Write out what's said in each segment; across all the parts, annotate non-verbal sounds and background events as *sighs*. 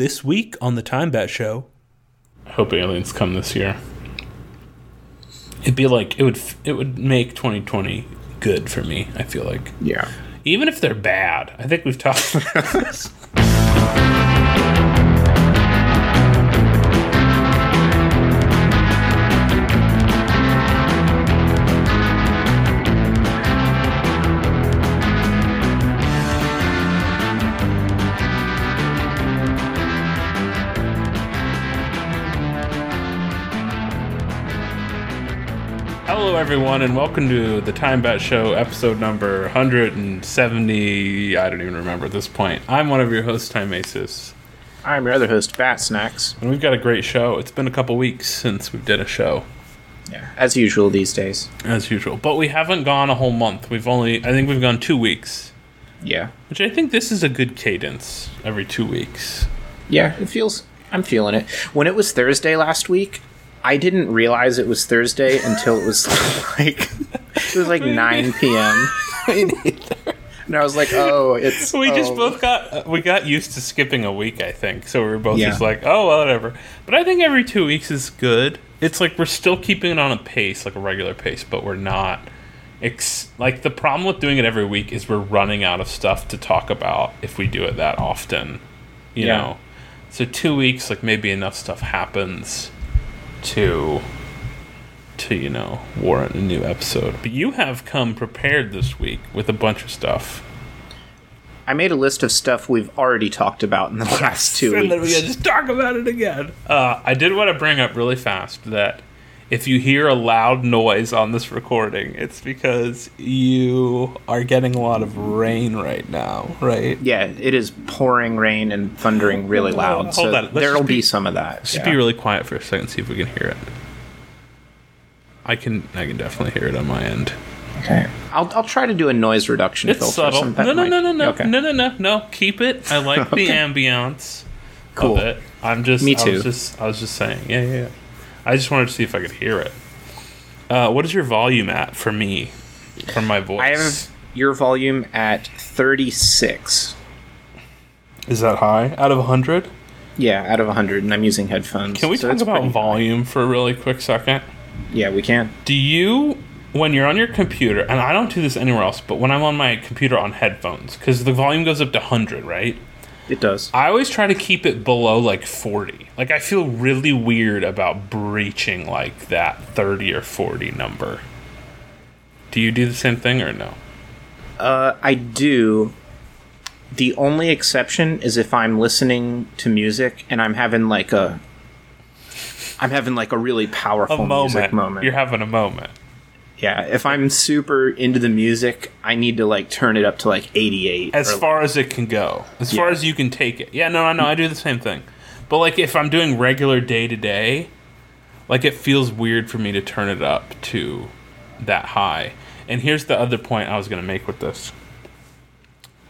this week on the Time Bat Show. I hope aliens come this year. It'd be like it would it would make 2020 good for me. I feel like Yeah. even if they're bad. I think we've talked about this. *laughs* everyone, and welcome to the Time Bat Show, episode number 170. I don't even remember at this point. I'm one of your hosts, Time Aces, I'm your other host, Bat Snacks. and we've got a great show. It's been a couple weeks since we did a show, Yeah. As usual these days. as usual, but we haven't gone a whole month. We've only, I think we've gone two weeks, Yeah. which I think this is a good cadence every two weeks. Yeah, it feels I'm feeling it. When it was Thursday last week, I didn't realize it was Thursday until it was *laughs* like it was like *laughs* 9 p.m. And I was like, "Oh, it's We just oh. both got we got used to skipping a week, I think. So we were both Yeah. just like, oh, well, whatever. But I think every two weeks is good. It's like we're still keeping it on a pace, like a regular pace, but we're not. Ex- like the problem with doing it every week is we're running out of stuff to talk about if we do it that often. You Yeah. know, so two weeks, like maybe enough stuff happens to to you know warrant a new episode. But you have come prepared this week with a bunch of stuff. I made a list of stuff we've already talked about in the *laughs* last 2 *laughs* And then we weeks. gotta just talk about it again. Uh, I did want to bring up really fast that if you hear a loud noise on this recording, it's because you are getting a lot of rain right now, right? Yeah, it is pouring rain and thundering really loud. Hold so there'll be, be- some of that. Just yeah. be really quiet for a second, see if we can hear it. I can, I can definitely hear it on my end. Okay. I'll, I'll try to do a noise reduction It's filter. subtle. No, no, no, no, no, Okay. no, no, no, no. Keep it. I like *laughs* the Okay. ambiance Cool. of it. I'm just. Me I too. was just. I was just saying. Yeah, yeah. yeah. I just wanted to see if I could hear it. Uh, what is your volume at for me? For my voice. I have your volume at 36. Is that high? Out of 100? Yeah, out of 100, and I'm using headphones. Can we so talk about pretty volume for a really quick second? Yeah, we can. Do you, when you're on your computer, and I don't do this anywhere else, but when I'm on my computer on headphones, because the volume goes up to 100, right? It does. I always try to keep it below like 40. Like, I feel really weird about breaching like that 30 or 40 number. Do you do the same thing or no? Uh, I do. The only exception is if I'm listening to music and I'm having like a. I'm having like a really A powerful music moment. You're having a moment. Yeah, if I'm super into the music, I need to like turn it up to like 88. As or, far as it can go. As far as you can take it. Yeah, no, I know. I do the same thing. But like if I'm doing regular day to day, like it feels weird for me to turn it up to that high. And here's the other point I was going to make with this.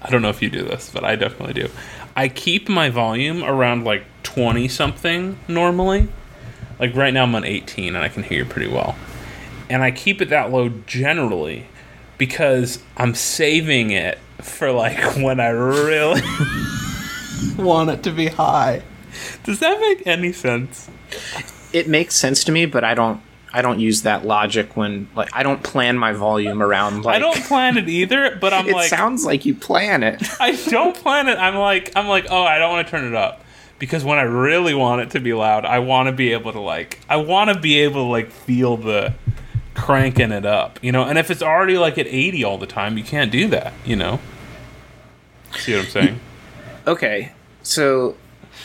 I don't know if you do this, but I definitely do. I keep my volume around like 20 something normally. Like right now I'm on 18 and I can hear you pretty well. And I keep it that low generally because I'm saving it for like *laughs* when I really *laughs* want it to be high. Does that make any sense? it makes sense to me, but I don't. I don't use that logic when like I don't plan my volume around like I don't plan it either, but I'm *laughs* it like It sounds like you plan it. I don't plan it. I'm like I'm like, "Oh, I don't want to turn it up." Because when I really want it to be loud, I want to be able to like I want to be able to like feel the cranking it up, you know? And if it's already like at 80 all the time, you can't do that, you know? See what I'm saying? Okay, so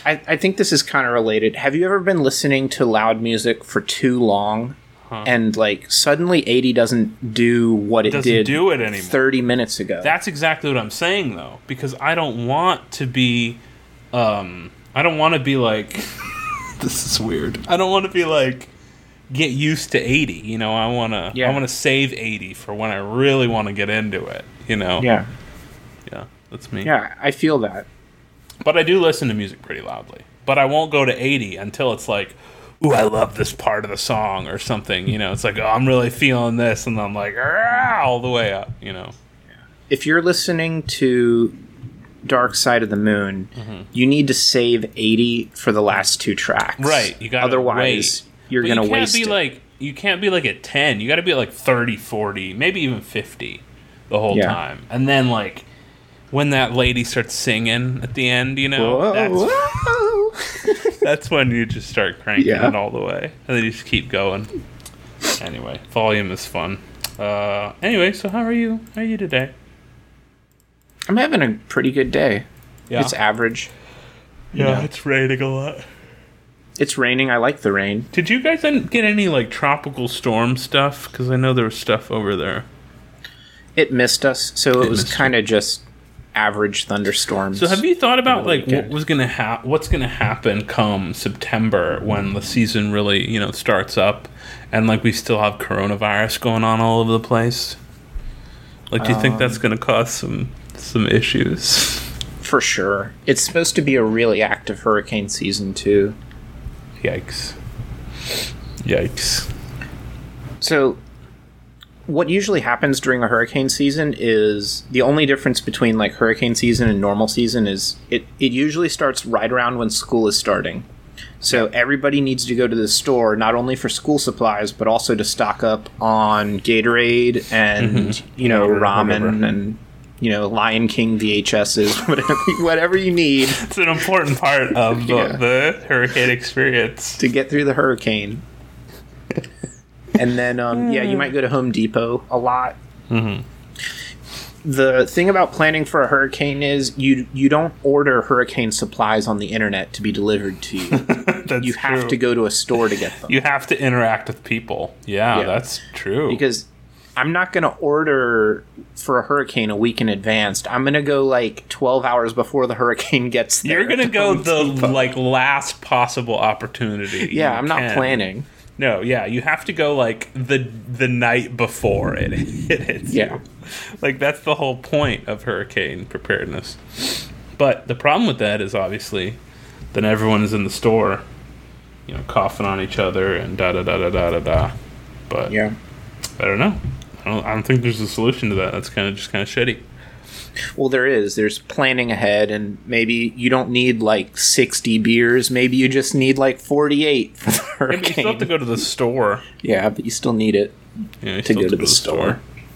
I, I think this is kind of related. Have you ever been listening to loud music for too long, and like suddenly eighty doesn't do what it Doesn't did do it anymore. thirty minutes ago? That's exactly what I'm saying, though, because I don't want to be, um, I don't want to be like, *laughs* this is weird. I don't want to be like, get used to 80. You know, I want to, Yeah. I want to save 80 for when I really want to get into it. You know, yeah, yeah, that's me. yeah, I feel that. But I do listen to music pretty loudly. But I won't go to 80 until it's like, ooh, I love this part of the song or something. You know, it's like, oh, I'm really feeling this, and I'm like, all the way up. You know. If you're listening to Dark Side of the Moon, mm-hmm. you need to save 80 for the last two tracks. Right, you gotta Otherwise. You're But to you can't waste be it. like you can't be like at 10 you got to be at like 30 40 maybe even 50 the whole Yeah. time and then like when that lady starts singing at the end you know Whoa, that's, whoa. *laughs* *laughs* that's when you just start cranking Yeah. it all the way and then you just keep going anyway volume is fun uh anyway so how are you how are you today I'm having a pretty good day. yeah It's average. yeah know. it's raining a lot It's raining. I like the rain. did you guys get any like tropical storm stuff because i know there was stuff over there It missed us, so it, was kind of just average thunderstorms. So have you thought about like what was gonna ha- what's gonna happen come September when the season really you know starts up, and like we still have coronavirus going on all over the place? Like, do you think Um, that's gonna cause some some issues? For sure. It's supposed to be a really active hurricane season, too. Yikes! Yikes! So, what usually happens during a hurricane season is the only difference between like hurricane season and normal season is it, it usually starts right around when school is starting. So, everybody needs to go to the store not only for school supplies, but also to stock up on Gatorade and, mm-hmm. you know, ramen and, you know, Lion King VHSs, *laughs* whatever, whatever you need It's an important part of the, Yeah. the hurricane experience. to get through the hurricane. *laughs* and then, um, yeah, you might go to Home Depot a lot. Mhm. The thing about planning for a hurricane is you you don't order hurricane supplies on the internet to be delivered to you. *laughs* That's you have true. to go to a store to get them. You have to interact with people. Yeah, Yeah. that's true. because I'm not going to order for a hurricane a week in advance. I'm going to go like 12 hours before the *laughs* hurricane gets there. You're gonna go the Depot. like last possible opportunity. *laughs* Yeah, I'm not can. planning. No, yeah, you have to go like the the night before it, it *laughs* hits. you. Yeah. like that's the whole point of hurricane preparedness. But the problem with that is obviously, then everyone is in the store, you know, coughing on each other and da da da da da da da. But Yeah. I don't know. I don't, I don't think there's a solution to that. That's kind of just kind of shitty. Well, there is. There's planning ahead, and maybe you don't need like 60 beers. Maybe you just need like 48 for the Yeah, but you still have to go to the store. Yeah, but you still need it You know, you to still go have to the store.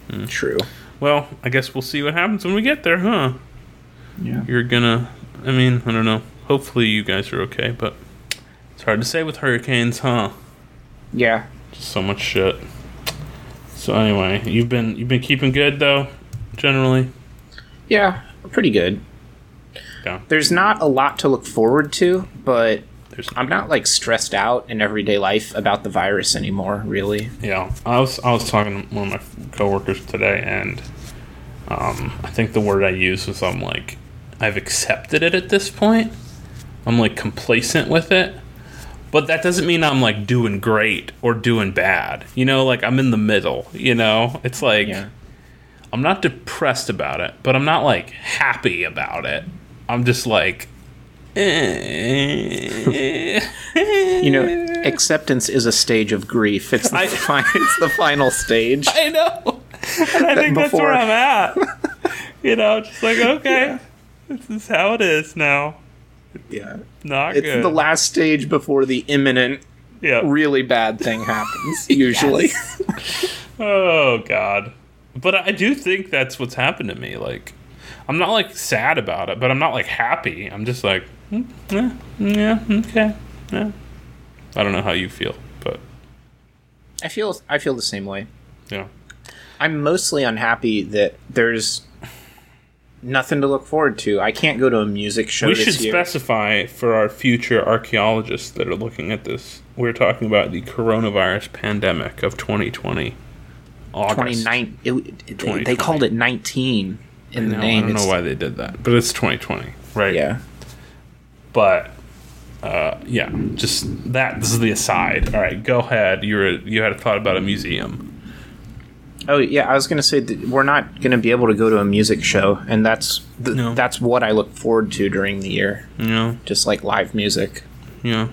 Hmm. True. Well, I guess we'll see what happens when we get there, huh? Yeah. You're gonna. I mean, I don't know. Hopefully, you guys are okay, but it's hard to say with hurricanes, huh? Yeah. Just so much shit. So anyway, you've been you've been keeping good though, generally. Yeah. Pretty good. Yeah. There's not a lot to look forward to, but There's I'm not like stressed out in everyday life about the virus anymore, really. Yeah, I was I was talking to one of my coworkers today, and um, I think the word I used was I'm like I've accepted it at this point. I'm like complacent with it, but that doesn't mean I'm like doing great or doing bad. You know, like I'm in the middle. You know, it's like Yeah. I'm not depressed about it, but I'm not like happy about it. I'm just like. eh. You know, acceptance is a stage of grief. It's the, I- *laughs* fi- it's the final stage. I know. And I think that's where I'm at. you know, just like, *laughs* okay, this is how it is now. Yeah. Not It's good. the last stage before the imminent, yeah. really bad thing happens, *laughs* *laughs* usually. Oh, God. But I do think that's what's happened to me. Like, I'm not like sad about it, but I'm not like happy. I'm just like, mm, yeah, yeah, okay, yeah. I don't know how you feel, but I feel I feel the same way. yeah. I'm mostly unhappy that there's nothing to look forward to. I can't go to a music show We should year. specify for our future archaeologists that are looking at this. We're talking about the coronavirus pandemic of 2020. August. 29 it, it- they, 2020. they called it 19 in the name. I don't know It's- why they did that, but it's 2020, right? Yeah. But uh, yeah, just that. This is the aside. All right, go ahead. You were you had a thought about a museum. Oh yeah, I was gonna say that we're not gonna be able to go to a music show, and that's th- No. that's what I look forward to during the year, You know, just like live music. know,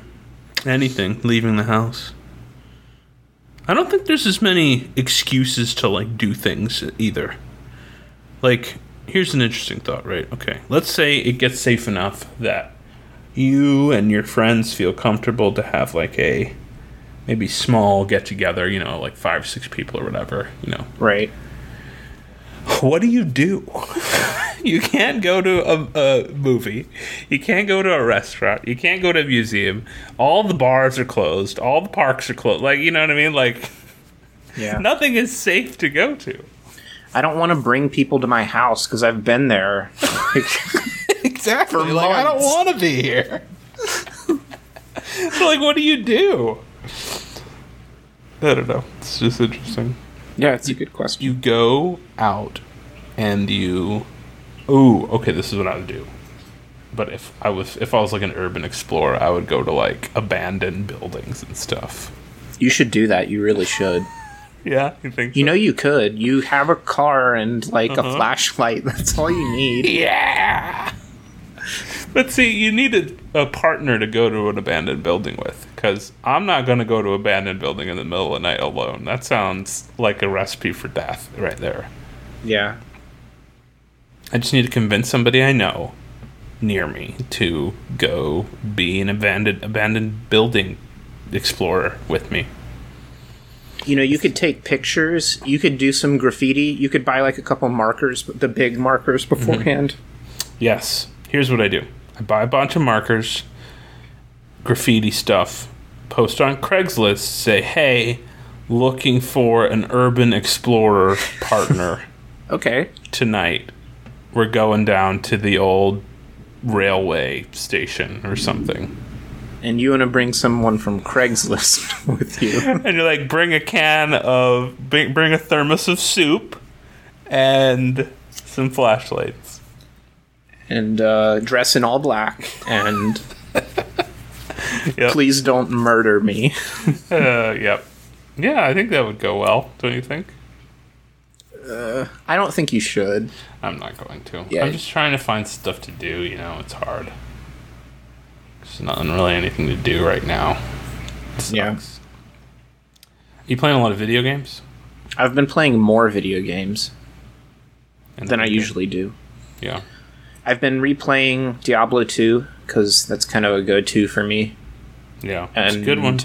anything. Leaving the house. I don't think there's as many excuses to like do things either. Like here's an interesting thought, right? Okay, let's say it gets safe enough that you and your friends feel comfortable to have like a maybe small get together, you know, like five, six people or whatever, you know. Right. What do you do? *laughs* you can't go to a, a, movie. You can't go to a restaurant. You can't go to a museum. All the bars are closed. All the parks are closed. Like, you know what I mean? Like, Yeah. *laughs* nothing is safe to go to. I don't want to bring people to my house because I've been there. *laughs* Exactly. For like, I don't want to be here. so, like, what do you do? I don't know. It's just interesting. yeah, it's a good question. You go out and you. Ooh, okay, this is what I would do. But if I was if I was like an urban explorer, I would go to like abandoned buildings and stuff. You should do that. You really should. Yeah, you think? You know you could. You have a car and like Uh-huh. a flashlight. *laughs* That's all you need. Yeah. But see, you need a, a partner to go to an abandoned building with, because I'm not going to go to an abandoned building in the middle of the night alone. That sounds like a recipe for death right there. Yeah. I just need to convince somebody I know near me to go be an abandoned abandoned building explorer with me. You know, you could take pictures. You could do some graffiti. You could buy like a couple markers, the big markers Mm-hmm. beforehand. Yes. Here's what I do. I buy a bunch of markers, graffiti stuff, post on Craigslist, say, "Hey, looking for an urban explorer partner *laughs* Okay. tonight. We're going down to the old railway station or something." And you want to bring someone from Craigslist *laughs* with you. *laughs* and you're like, bring a can of, bring, bring a thermos of soup, and some flashlights. And uh, dress in all black. And *laughs* Yep. please don't murder me. *laughs* Uh, yep. Yeah, I think that would go well. Don't you think? I don't think you should. I'm not going to. Yeah. I'm just trying to find stuff to do. You know, it's hard. There's not really anything to do right now. Yeah. You playing a lot of video games? I've been playing more video games And than I usually do. Yeah. I've been replaying Diablo 2 because that's kind of a go to for me. Yeah. It's a good one.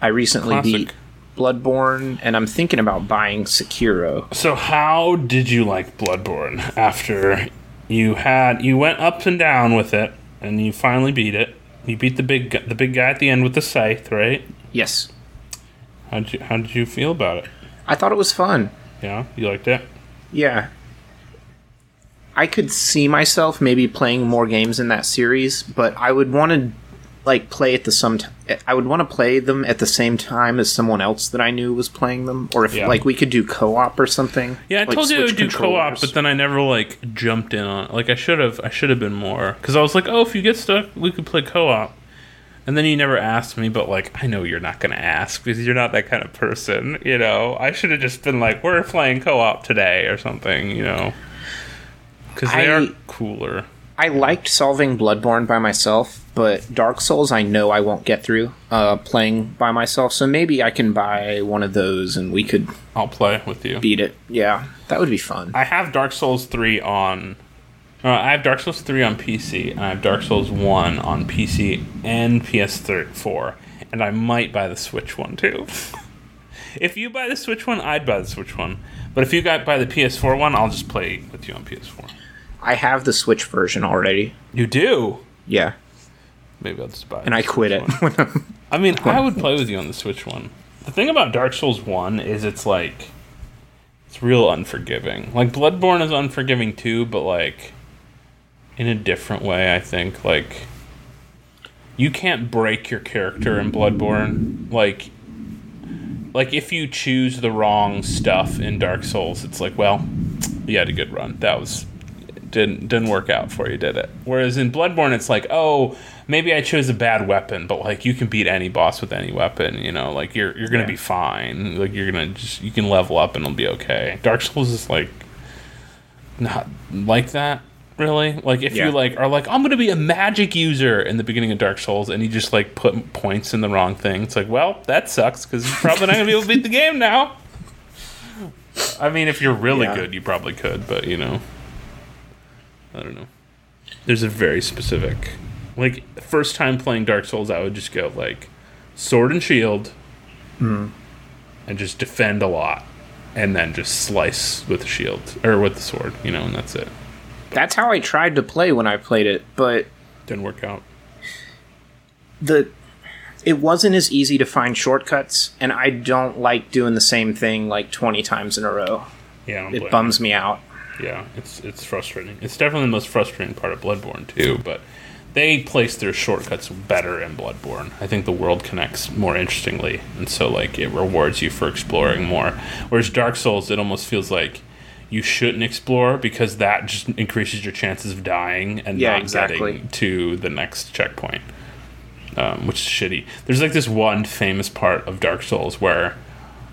I recently Classic. beat Bloodborne, and I'm thinking about buying Sekiro. So how did you like Bloodborne after you had you went up and down with it and you finally beat it? You beat the big the big guy at the end with the scythe, right? Yes. How did you how did you feel about it? I thought it was fun. Yeah, you liked it. Yeah. I could see myself maybe playing more games in that series, but I would want to like play at the some t- I would want to play them at the same time as someone else that I knew was playing them or if Yeah. like we could do co-op or something. Yeah, I like told you I would do co-op, but then I never like jumped in on. it. Like I should have. I should have been more because I was like, oh, if you get stuck, we could play co-op. And then you never asked me, but like I know you're not gonna ask because you're not that kind of person. You know, I should have just been like, we're playing co-op today or something. You know, because they I- are cooler. I liked solving Bloodborne by myself, but Dark Souls I know I won't get through uh, playing by myself. So maybe I can buy one of those and we could I'll play with you. beat it. Yeah, that would be fun. I have Dark Souls three on. Uh, I have Dark Souls three on PC, and I have Dark Souls one on PC and PS4, and I might buy the Switch one too. *laughs* if you buy the Switch one, I'd buy the Switch one. But if you got buy the PS4 one, I'll just play with you on PS4. I have the Switch version already. You do? Yeah, Maybe I'll just buy. It. And I quit it. *laughs* I mean, I would play with you on the Switch one. The thing about Dark Souls one is it's like it's real unforgiving. Like Bloodborne is unforgiving too, but like in a different way, I think. Like you can't break your character in Bloodborne. Like like if you choose the wrong stuff in Dark Souls, it's like, well, you had a good run. That was didn't didn't work out for you, did it? Whereas in Bloodborne, it's like, oh, maybe I chose a bad weapon, but like you can beat any boss with any weapon. You know, like you're you're gonna Yeah. be fine. Like you're gonna just you can level up and it'll be okay. Dark Souls is like not like that. Really, like if Yeah. you like are like I'm gonna be a magic user in the beginning of Dark Souls, and you just like put points in the wrong thing. It's like, well, that sucks because you're probably not gonna be able to beat the game now. *laughs* I mean, if you're really Yeah. good, you probably could, but you know. I don't know. There's a very specific, like first time playing Dark Souls, I would just go like sword and shield, Hmm. and just defend a lot, and then just slice with the shield or with the sword, you know, and that's it. That's how I tried to play when I played it, but Didn't work out. the it wasn't as easy to find shortcuts, and I don't like doing the same thing like 20 times in a row. Yeah, I don't It bums me out. Yeah, it's it's frustrating. It's definitely the most frustrating part of Bloodborne too, but. They place their shortcuts better in Bloodborne. I think the world connects more interestingly, and so like it rewards you for exploring more. Whereas Dark Souls, it almost feels like you shouldn't explore because that just increases your chances of dying and Yeah, not exactly. getting to the next checkpoint, um, which is shitty. There's like this one famous part of Dark Souls where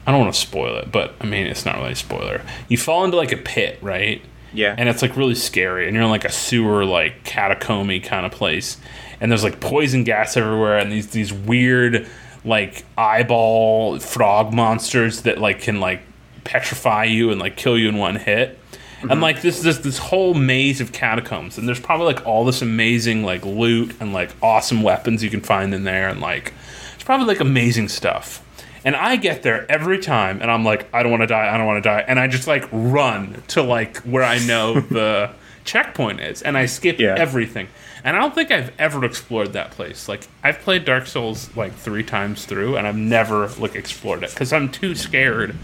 I don't want to spoil it, but I mean it's not really a spoiler. You fall into like a pit, right? Yeah. and it's like really scary and you're in like a sewer like catacomby kind of place and there's like poison gas everywhere and these these weird like eyeball frog monsters that like can like petrify you and like kill you in one hit and mm-hmm. like this this this whole maze of catacombs and there's probably like all this amazing like loot and like awesome weapons you can find in there and like it's probably like amazing stuff and I get there every time, and I'm like, I don't want to die, I don't want to die, and I just like run to like where I know *laughs* the checkpoint is, and I skip Yeah. everything. And I don't think I've ever explored that place. Like I've played Dark Souls like three times through, and I've never like explored it because I'm too scared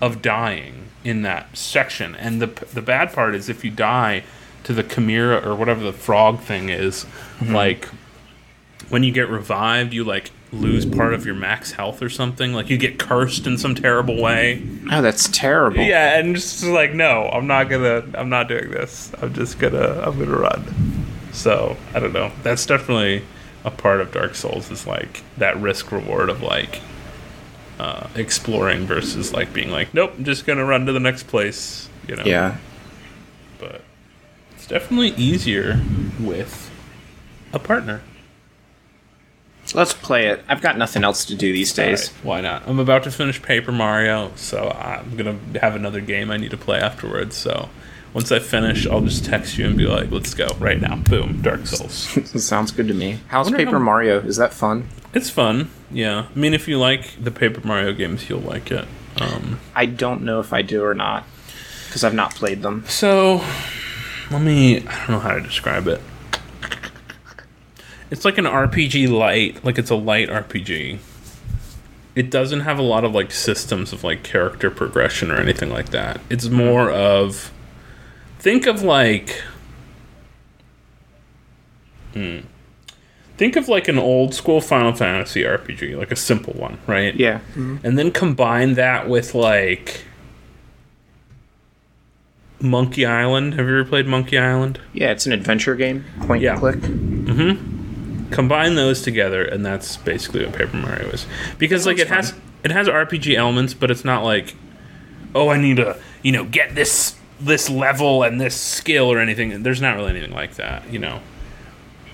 of dying in that section. And the the bad part is if you die to the chimera or whatever the frog thing is, mm-hmm. like when you get revived, you like lose part of your max health or something. Like you get cursed in some terrible way. Oh, that's terrible. Yeah, and just like no, I'm not gonna, I'm not doing this. I'm just gonna, I'm gonna run. So I don't know. That's definitely a part of Dark Souls is like that risk reward of like uh, exploring versus like being like, nope, I'm just gonna run to the next place. You know. Yeah. But it's definitely easier with a partner. Let's play it. I've got nothing else to do these days. Alright, why not? I'm about to finish Paper Mario, so I'm gonna have another game I need to play afterwards. So once I finish, I'll just text you and be like, "Let's go right now!" Boom, Dark Souls. *laughs* Sounds good to me. How's Paper how- Mario? Is that fun? it's fun, yeah. I mean, if you like the Paper Mario games, you'll like it. Um, I don't know if I do or not because I've not played them. so let me. I don't know how to describe it. It's like an RPG light, like it's a light RPG. It doesn't have a lot of like systems of like character progression or anything like that. It's more of think of like hmm. Think of like an old school Final Fantasy RPG, like a simple one, right? Yeah. and then combine that with like Monkey Island. Have you ever played Monkey Island? Yeah, it's an adventure game. Point Yeah. and click. Combine those together, and that's basically what Paper Mario is. Because like it sounds has it has RPG elements, but it's not like oh I need to you know get this this level and this skill or anything. There's not really anything like that, you know.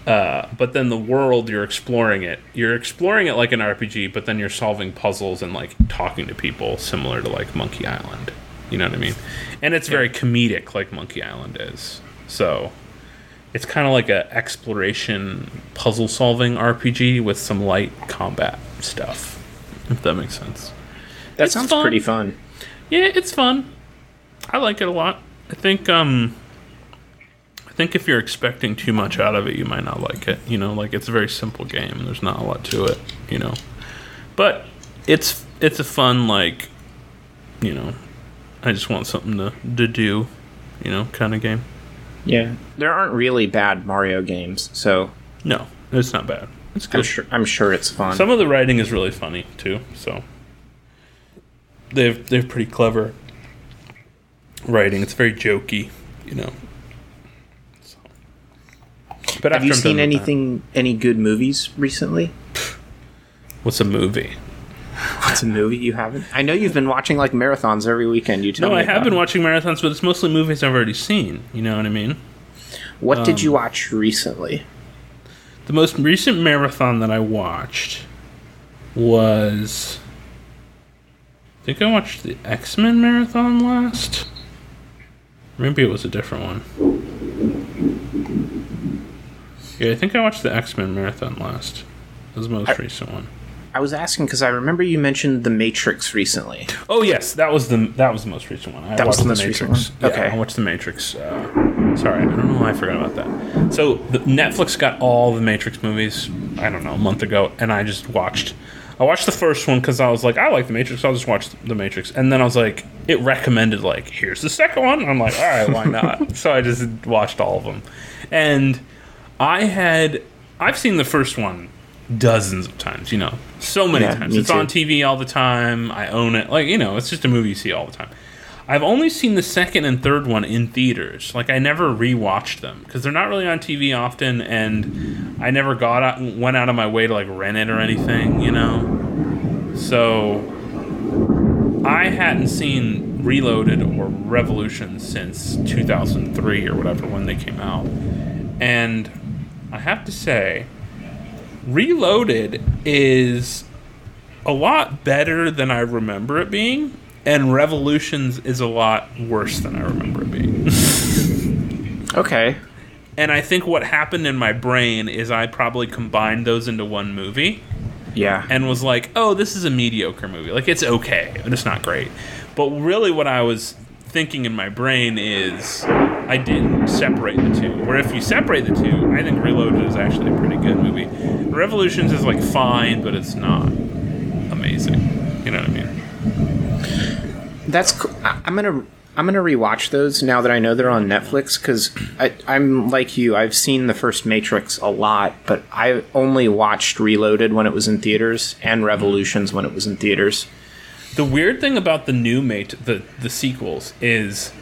Uh, but then the world you're exploring it you're exploring it like an rpg but then you're solving puzzles and like talking to people similar to like monkey island you know what i mean and it's very comedic like monkey island is so it's kind of like a exploration puzzle solving rpg with some light combat stuff if that makes sense That It's sounds fun. pretty fun. yeah it's fun i like it a lot i think um I think if you're expecting too much out of it, you might not like it. You know, like it's a very simple game. There's not a lot to it. You know, but it's it's a fun like, you know, I just want something to to do, you know, kind of game. Yeah. There aren't really bad Mario games, so No, it's not bad. It's I'm good. sure I'm sure it's fun. Some of the writing is really funny too. So they've they're pretty clever writing. It's very jokey, you know. So. But Have you I'm seen with that- anything any good movies recently? What's a movie? What's a movie you haven't? I know you've been watching like marathons every weekend. You tell No, me I have been watching marathons, but it's mostly movies I've already seen. You know what I mean? What did um, you watch recently? The most recent marathon that I watched was. I think I watched the X Men marathon last. Maybe it was a different one. Yeah, I think I watched the X Men marathon last. That was the most I- recent one. I was asking because I remember you mentioned The Matrix recently. Oh yes, that was the that was the most recent one. I That was watched the Matrix. recent one? Yeah, Okay. I watched the Matrix. Uh, sorry, I don't know why I forgot about that. So the, Netflix got all the Matrix movies. I don't know a month ago, and I just watched. I watched the first one because I was like, I like the Matrix. I'll just watch the Matrix, and then I was like, it recommended like, here's the second one. I'm like, all right, why *laughs* not? so I just watched all of them, and I had I've seen the first one dozens of times. You know, so many Yeah, times. It's too. on TV all the time. I own it. Like you know, it's just a movie you see all the time. I've only seen the second and third one in theaters. Like I never rewatched them because they're not really on TV often, and I never got out, went out of my way to like rent it or anything. You know, so I hadn't seen Reloaded or Revolution since 2003 or whatever when they came out, and I have to say, Reloaded is a lot better than I remember it being, and Revolutions is a lot worse than I remember it being. *laughs* Okay. and I think what happened in my brain is I probably combined those into one movie Yeah. and was like, "Oh, this is a mediocre movie. Like it's okay, but it's not great." But really, what I was thinking in my brain is I didn't separate the two. Where if you separate the two, I think Reloaded is actually a pretty good movie. Revolutions is like fine, but it's not amazing. You know what I mean? That's cool. I'm gonna I'm gonna rewatch those now that I know they're on Netflix because I'm like you. I've seen the first Matrix a lot, but I only watched Reloaded when it was in theaters and Revolutions when it was in theaters. The weird thing about the new mate the the sequels is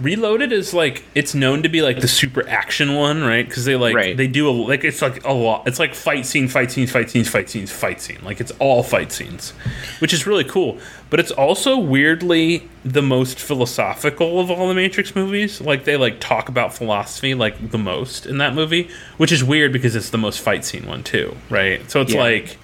Reloaded is like it's known to be like the super action one, right? Because they like Right. they do a like it's like a lot. It's like fight scene, fight scene, fight scenes, fight scenes, fight scene. Like it's all fight scenes, which is really cool. But it's also weirdly the most philosophical of all the Matrix movies. Like they like talk about philosophy like the most in that movie, which is weird because it's the most fight scene one too, right? So it's Yeah. like.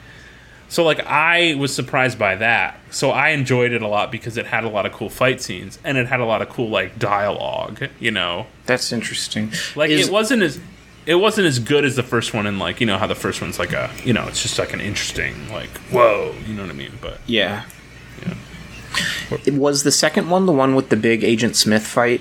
So like I was surprised by that. So I enjoyed it a lot because it had a lot of cool fight scenes and it had a lot of cool like dialogue, you know. That's interesting. Like Is- it wasn't as it wasn't as good as the first one and like, you know how the first one's like a, you know, it's just like an interesting like whoa, you know what I mean? But Yeah. Yeah. It was the second one the one with the big Agent Smith fight.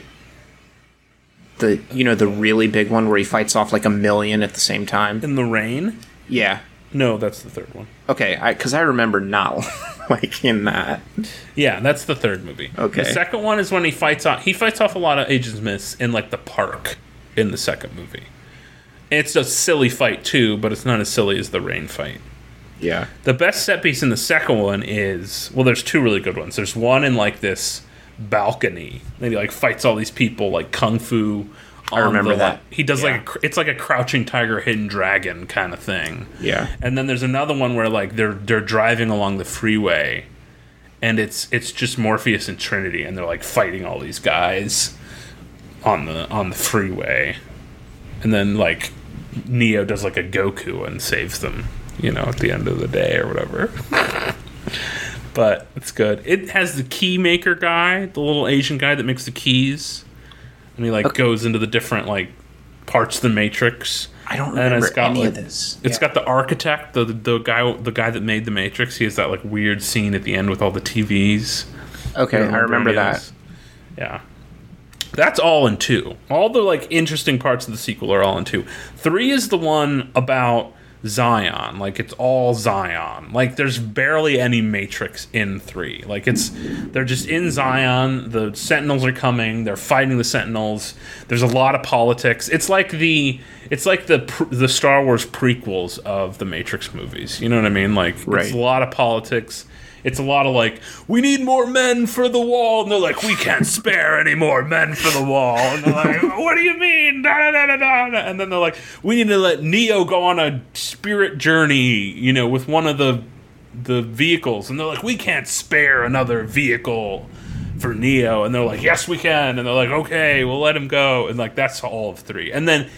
The you know the really big one where he fights off like a million at the same time. in the rain? Yeah. No, that's the third one. Okay, because I, remember not *laughs* like in that. Yeah, that's the third movie. Okay. The second one is when he fights off. He fights off a lot of Agent Smiths in like the park in the second movie. It's a silly fight too, but it's not as silly as the rain fight. Yeah. The best set piece in the second one is well, there's two really good ones. There's one in like this balcony, and he like fights all these people like kung fu. I remember the, that. like- he does Yeah. like a, it's like a crouching tiger, hidden dragon kind of thing. Yeah. And then there's another one where like they're they're driving along the freeway, and it's it's just Morpheus and Trinity, and they're like fighting all these guys on the on the freeway, and then like Neo does like a Goku and saves them, you know, at the end of the day or whatever. *laughs* but it's good. It has the key maker guy, the little Asian guy that makes the keys, and he like goes into the different like parts of the Matrix. I don't And remember it's got, any like- of this. It's got the architect, the the guy the guy that made the Matrix. He has that like weird scene at the end with all the TVs. Okay, You I remember that. Yeah. That's all in two. All the like interesting parts of the sequel are all in two. Three is the one about Zion. Like it's all Zion. Like there's barely any Matrix in three. Like it's they're just in Zion. The Sentinels are coming. They're fighting the Sentinels. There's a lot of politics. It's like the it's like the the Star Wars prequels of the Matrix movies. You know what I mean? Like Right. it's a lot of politics. It's a lot of like, we need more men for the wall, and they're like, we can't spare any more men for the wall, and they're like, what do you mean? Da, da, da, da, da. And then they're like, we need to let Neo go on a spirit journey, you know, with one of the the vehicles, and they're like, we can't spare another vehicle for Neo, and they're like, yes, we can, and they're like, okay, we'll let him go, and like that's all of three, and then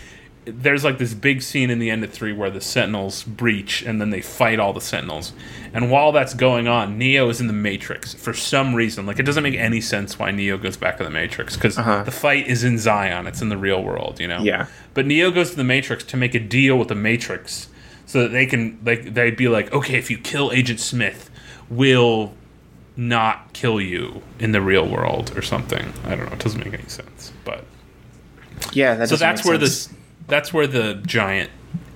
there's like this big scene in the end of three where the Sentinels breach and then they fight all the Sentinels. And while that's going on, Neo is in the Matrix for some reason. Like it doesn't make any sense why Neo goes back to the Matrix because Uh-huh. the fight is in Zion. It's in the real world, you know. Yeah. But Neo goes to the Matrix to make a deal with the Matrix so that they can like they'd be like, okay, if you kill Agent Smith, we'll not kill you in the real world or something. I don't know. It doesn't make any sense, but Yeah, that so that's where sense. this that's where the giant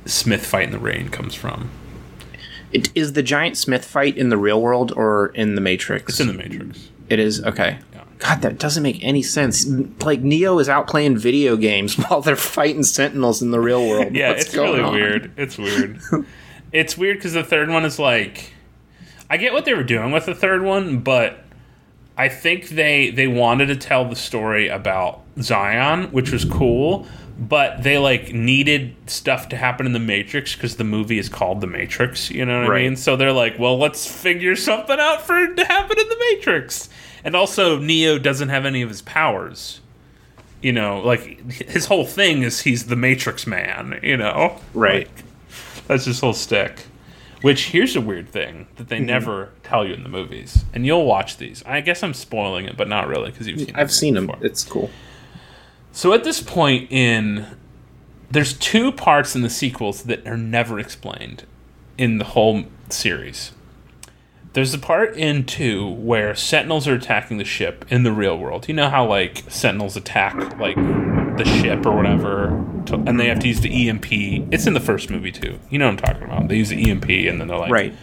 Smith fight in the rain comes from. It, is the giant Smith fight in the real world or in the Matrix? It's in the Matrix. It is okay. Yeah. God, that doesn't make any sense. Like Neo is out playing video games *laughs* while they're fighting Sentinels in the real world. Yeah, What's it's really on? weird. It's weird. it's weird because the third one is like, I get what they were doing with the third one, but I think they they wanted to tell the story about Zion, which was cool, but they like needed stuff to happen in the Matrix because the movie is called The Matrix. You know what Right. I mean? So they're like, well, let's figure something out for it to happen in the Matrix. And also, Neo doesn't have any of his powers. You know, like his whole thing is he's the Matrix man. You know, Right. Like, that's his whole stick. Which here's a weird thing that Mm-hmm. they never tell you in the movies, and you'll watch these. I guess I'm spoiling it, but not really because you've seen. I've seen before. It's cool. So at this point in there's two parts in the sequels that are never explained in the whole series. There's the part in 2 where sentinels are attacking the ship in the real world. You know how like sentinels attack like the ship or whatever to, and they have to use the EMP. It's in the first movie too. You know what I'm talking about. They use the EMP and then they're like Right.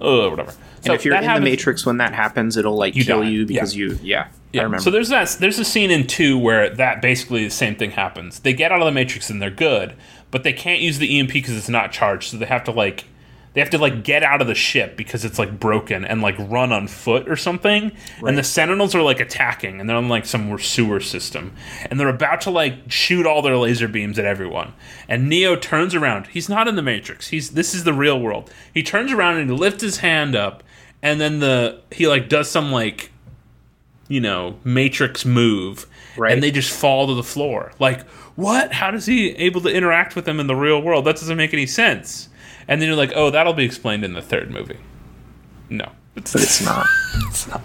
oh whatever. And if you're in happens- the Matrix when that happens, it'll like kill die. you because you. Yeah, I remember. so there's that. There's a scene in two where that basically the same thing happens. They get out of the matrix and they're good, but they can't use the EMP because it's not charged. So they have to like, they have to like get out of the ship because it's like broken and like run on foot or something. And the Sentinels are like attacking and they're on like some sewer system and they're about to like shoot all their laser beams at everyone. And Neo turns around. He's not in the matrix. He's this is the real world. He turns around and he lifts his hand up. And then the he like does some like you know, Matrix move, Right. and they just fall to the floor. Like, what? How does he able to interact with them in the real world? That doesn't make any sense. And then you're like, oh, that'll be explained in the third movie. No, *laughs* it's, it's not. it's not.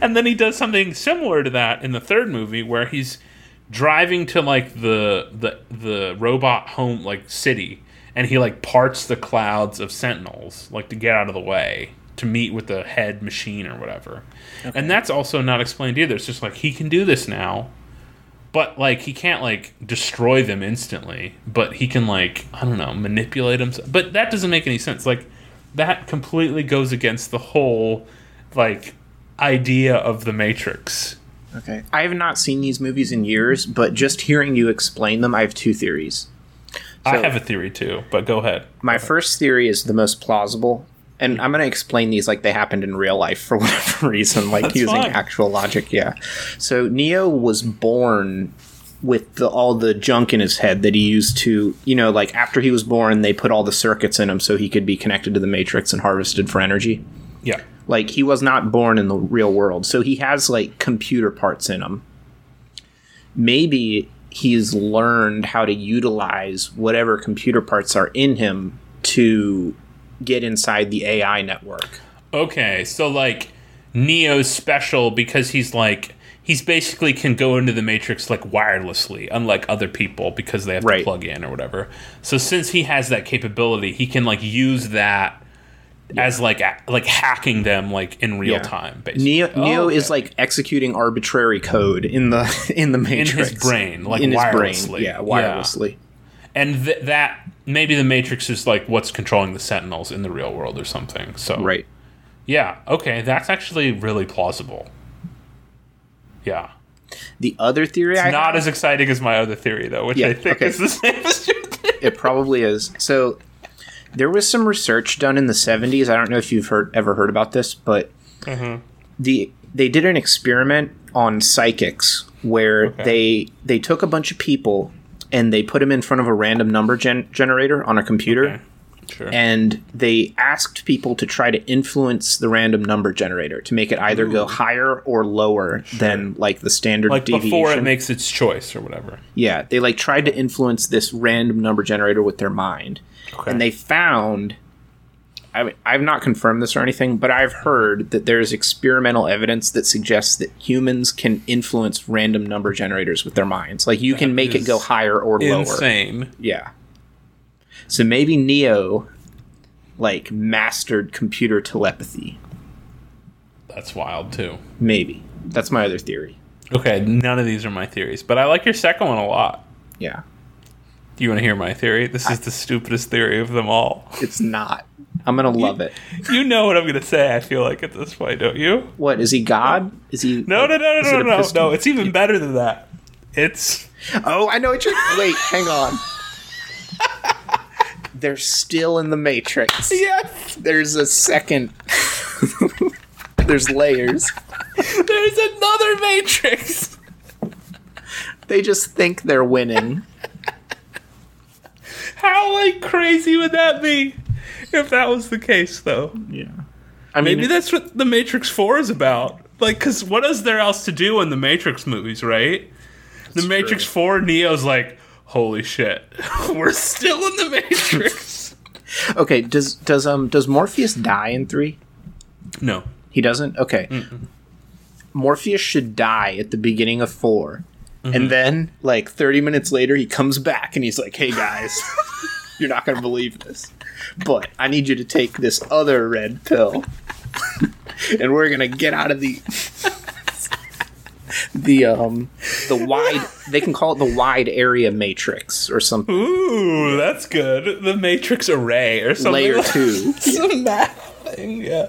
And then he does something similar to that in the third movie, where he's driving to like the the the robot home like city, and he like parts the clouds of sentinels like to get out of the way to meet with the head machine or whatever. And that's also not explained either. It's just like he can do this now. But like he can't like destroy them instantly, but he can like I don't know, manipulate them. But that doesn't make any sense. Like that completely goes against the whole like idea of the Matrix. Okay. I have not seen these movies in years, but just hearing you explain them, I have two theories. I have a theory too, but go ahead. My first theory is the most plausible, and I'm going to explain these like they happened in real life for *laughs* whatever reason, like That's using fine. actual logic. Yeah. So Neo was born with the, all the junk in his head that he used to, you know, like after he was born, they put all the circuits in him so he could be connected to the Matrix and harvested for energy. Yeah. Like he was not born in the real world, so he has like computer parts in him. Maybe he's learned how to utilize whatever computer parts are in him to get inside the AI network. Okay, so like Neo's special because he's like he's basically can go into the matrix like wirelessly, unlike other people because they have Right. to plug in or whatever. So since he has that capability, he can like use that as like like hacking them like in real Yeah. time. Basically, Neo, Oh, Neo is like executing arbitrary code in the *laughs* in the in Matrix his brain, like in his wirelessly. brain, yeah, wirelessly. And th- that maybe the matrix is like what's controlling the sentinels in the real world or something. So Right. yeah, okay, that's actually really plausible. Yeah. The other theory I not have, as exciting as my other theory though, which Yeah, I think okay. is the *laughs* same as your theory. it probably is. So there was some research done in the 70s. I don't know if you've heard ever heard about this, but Mm-hmm. the they did an experiment on psychics where Okay. they they took a bunch of people and they put them in front of a random number gen- generator on a computer Okay. Sure. and they asked people to try to influence the random number generator to make it either go higher or lower than like the standard like deviation. before it makes its choice or whatever. yeah, they like tried to influence this random number generator with their mind, Okay. and they found. I mean, I've not confirmed this or anything, but I've heard that there's experimental evidence that suggests that humans can influence random number generators with their minds. Like you can make it go higher or lower. Insane. Yeah. So maybe Neo like mastered computer telepathy. That's wild too. Maybe. That's my other theory. Okay, none of these are my theories, but I like your second one a lot. Yeah. Do you want to hear my theory? This is the stupidest theory of them all. It's not. *laughs* I'm gonna love it. You know what I'm to say, I feel like, at this point, don't you? What, is he God? Is he No, no, no, no, no, no. No, it's even better than that. It's. Oh, I know what you're wait, hang on. They're still in the Matrix. Yes! There's a second There's layers. There's another Matrix! They just think they're winning. How, like, crazy would that be *laughs* if that was the case, though? Yeah. I mean Maybe that's what the Matrix 4 is about. Like, because what is there else to do in the Matrix movies, right? the Matrix 4, Neo's like, holy shit, *laughs* we're still in the Matrix. *laughs* Okay, does does um does Morpheus die in 3? no. He doesn't? Okay. Morpheus should die at the beginning of 4. And then, like, 30 minutes later, he comes back and he's like, hey guys, you're not going to believe this. But I need you to take this other red pill. and we're going to get out of the. the um the wide they can call it the wide area matrix or something Ooh, that's good. The Matrix Array or something. layer like- 2 *laughs* Some math thing, yeah.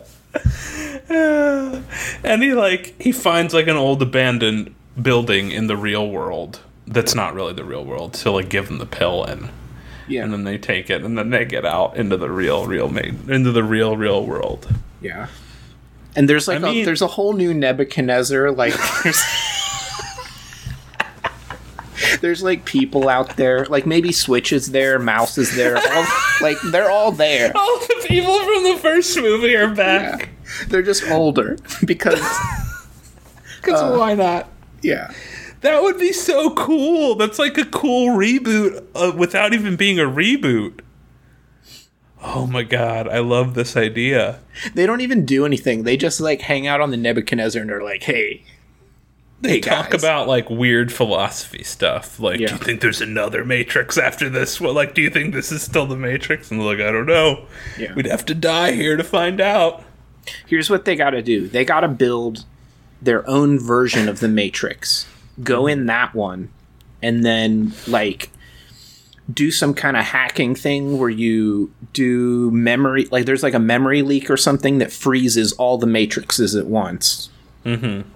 *sighs* and he like he finds like an old abandoned building in the real world that's not really the real world. So like give him the pill and yeah and then they take it and then they get out into the real real ma- into the real real world. Yeah. And there's like I a, mean- there's a whole new Nebuchadnezzar like *laughs* there's, there's like people out there like maybe Switch is there, Mouse is there, all, *laughs* like they're all there. All the people from the first movie are back. They're just older *laughs* because Because Uh. why not? yeah. That would be so cool. That's like a cool reboot uh, without even being a reboot. Oh my god, I love this idea. They don't even do anything. They just like hang out on the Nebuchadnezzar and are like, "Hey, They Hey, talk guys. about like weird philosophy stuff. Like, do you think there's another Matrix after this? Well, like, do you think this is still the Matrix? And they're like, I don't know. Yeah. We'd have to die here to find out. here's what they got to do. They got to build their own version of the Matrix. Go in that one, and then like do some kind of hacking thing where you do memory. Like there's like a memory leak or something that freezes all the matrices at once. mm-hmm.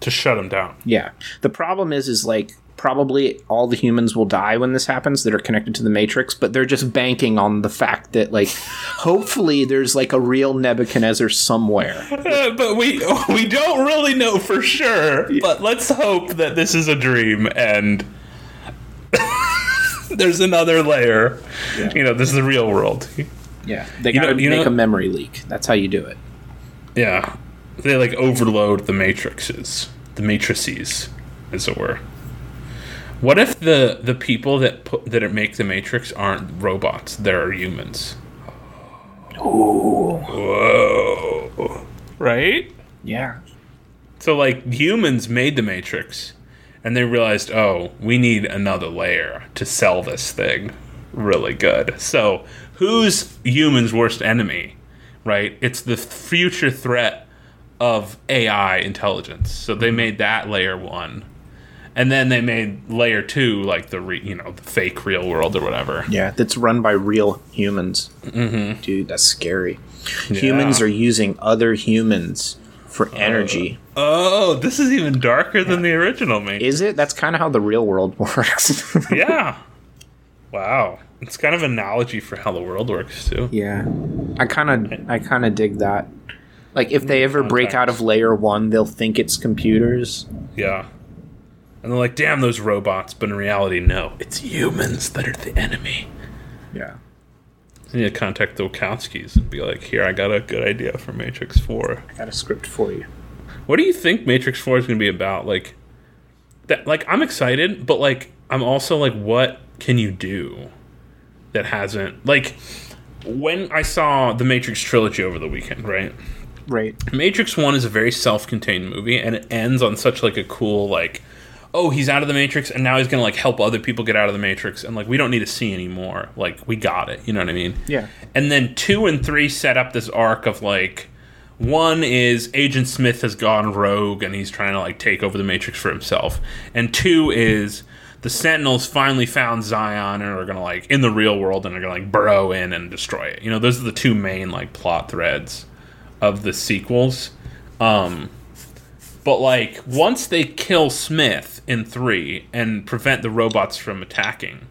To shut them down. Yeah. The problem is, is like probably all the humans will die when this happens that are connected to the Matrix, but they're just banking on the fact that like *laughs* hopefully there's like a real Nebuchadnezzar somewhere. Uh, *laughs* but we we don't really know for sure. But let's hope that this is a dream and *laughs* there's another layer. You know, this is the real world. Yeah. They You got to know- you make know- a memory leak. That's how you do it. Yeah. They like overload the matrices, the matrices, as it were. What if the the people that put that make the matrix aren't robots? They're humans. Whoa. Right? Yeah. So like humans made the matrix and they realized, "Oh, we need another layer to sell this thing really good." So, who's humans' worst enemy? Right? It's the future threat of AI intelligence. So they mm-hmm. made that layer 1. And then they made layer 2 like the re, you know, the fake real world or whatever. Yeah. That's run by real humans. Mm-hmm. Dude, that's scary. Humans are using other humans for energy. Oh, this is even darker than the original matrix. Is it? That's kind of how the real world *laughs* works. yeah. Wow. It's kind of an analogy for how the world works too. Yeah, I kind of, I kind of dig that. Like, if they ever break out of layer one, they'll think it's computers. Yeah. And they're like, damn those robots, but in reality, no. It's humans that are the enemy. Yeah. I need to contact the Wachowskis and be like, "Here, I got a good idea for Matrix Four. I got a script for you. What do you think Matrix Four is going to be about? Like that? Like I'm excited, but like I'm also like, what can you do that hasn't like when I saw the Matrix trilogy over the weekend, right? Right. Matrix One is a very self-contained movie, and it ends on such like a cool like, oh, he's out of the Matrix, and now he's gonna like help other people get out of the Matrix, and like we don't need to see anymore. Like we got it, you know what I mean? Yeah. And then two and three set up this arc of like, one is Agent Smith has gone rogue and he's trying to like take over the Matrix for himself, and two is the Sentinels finally found Zion and are gonna like in the real world and are gonna like burrow in and destroy it. You know, those are the two main like plot threads of the sequels. Um, but like once they kill Smith in three and prevent the robots from attacking,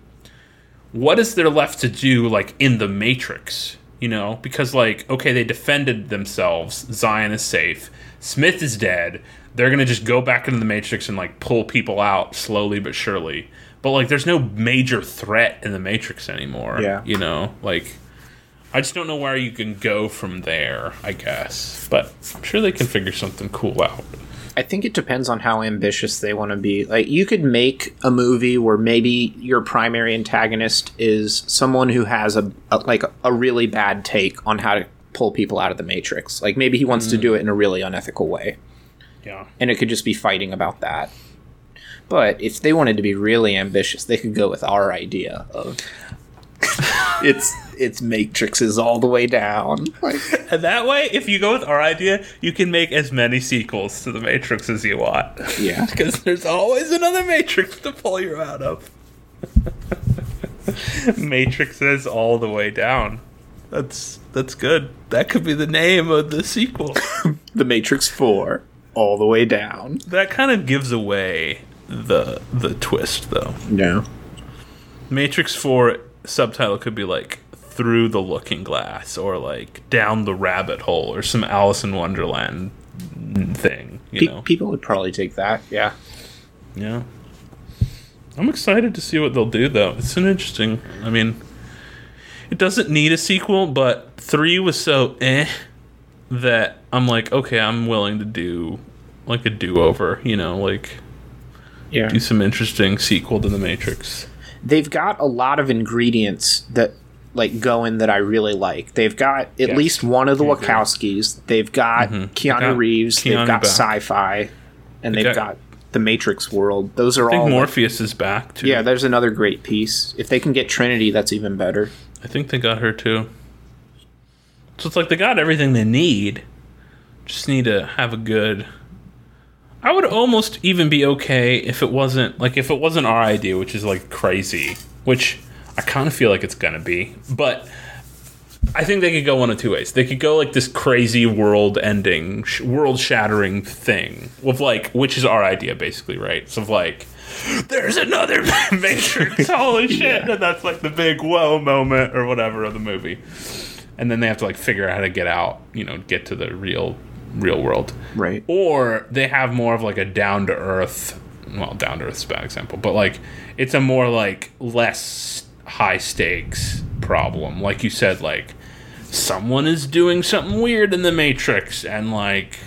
what is there left to do like in the Matrix? You know, because like okay, they defended themselves. Zion is safe. Smith is dead. They're gonna just go back into the Matrix and like pull people out slowly but surely. But like, there's no major threat in the Matrix anymore. Yeah. You know, like I just don't know where you can go from there, I guess. But I'm sure they can figure something cool out. I think it depends on how ambitious they want to be. Like you could make a movie where maybe your primary antagonist is someone who has a, a like a really bad take on how to pull people out of the matrix. Like maybe he wants to do hmm. it in a really unethical way. Yeah. And it could just be fighting about that. But if they wanted to be really ambitious, they could go with our idea of *laughs* it's it's matrixes all the way down. Like *laughs* And that way, if you go with our idea, you can make as many sequels to the Matrix as you want. Yeah. *laughs* Because there's always another Matrix to pull you out of. *laughs* Matrixes all the way down. That's that's good. That could be the name of the sequel. the Matrix 4 all the way down. that kind of gives away the the twist though. No. Matrix 4 subtitle could be like through the looking glass or like down the rabbit hole or some Alice in Wonderland thing, you Pe- know. people would probably take that. Yeah. Yeah. I'm excited to see what they'll do though. It's an interesting I mean it doesn't need a sequel, but 3 was so eh that I'm like, okay, I'm willing to do like a do-over, you know, like Yeah. do some interesting sequel to the Matrix. They've got a lot of ingredients that like going that I really like. They've got at Yes. least one of the. Wachowskis. They've got mm-hmm. Keanu got Reeves. they've got back. sci-fi, and They they've got- got, the Matrix world. Those are I think all. like- Morpheus is back too. yeah, there's another great piece. If they can get Trinity, that's even better. I think they got her too. So it's like they got everything they need. Just need to have a good. I would almost even be okay if it wasn't like if it wasn't our idea, which is like crazy, which I kind of feel like it's gonna be. But I think they could go one of two ways. They could go like this crazy world-ending, sh- world-shattering thing with like, which is our idea basically, right? So of like, there's another *laughs* Matrix, *laughs* holy shit, and that's like the big whoa moment or whatever of the movie. And then they have to like figure out how to get out, you know, get to the real, real world Right. or they have more of like a down to earth well down to earth's a bad example but like it's a more like less high stakes problem. Like you said like someone is doing something weird in the matrix and like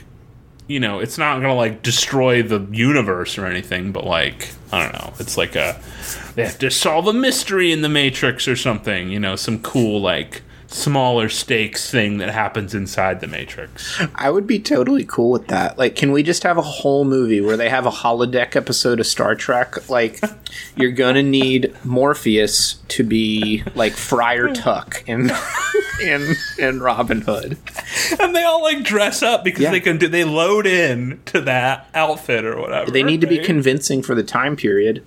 you know it's not gonna like destroy the universe or anything but like i don't know. It's like a they have to solve a mystery in the matrix or something you know some cool like smaller stakes thing that happens inside the matrix I would be totally cool with that. Like, can we just have a whole movie where they have a holodeck episode of Star Trek? Like, *laughs* you're gonna need Morpheus to be like Friar *laughs* Tuck in *laughs* in in Robin Hood. and they all like dress up because Yeah. they can do they load in to that outfit or whatever. They need to be convincing for the time period.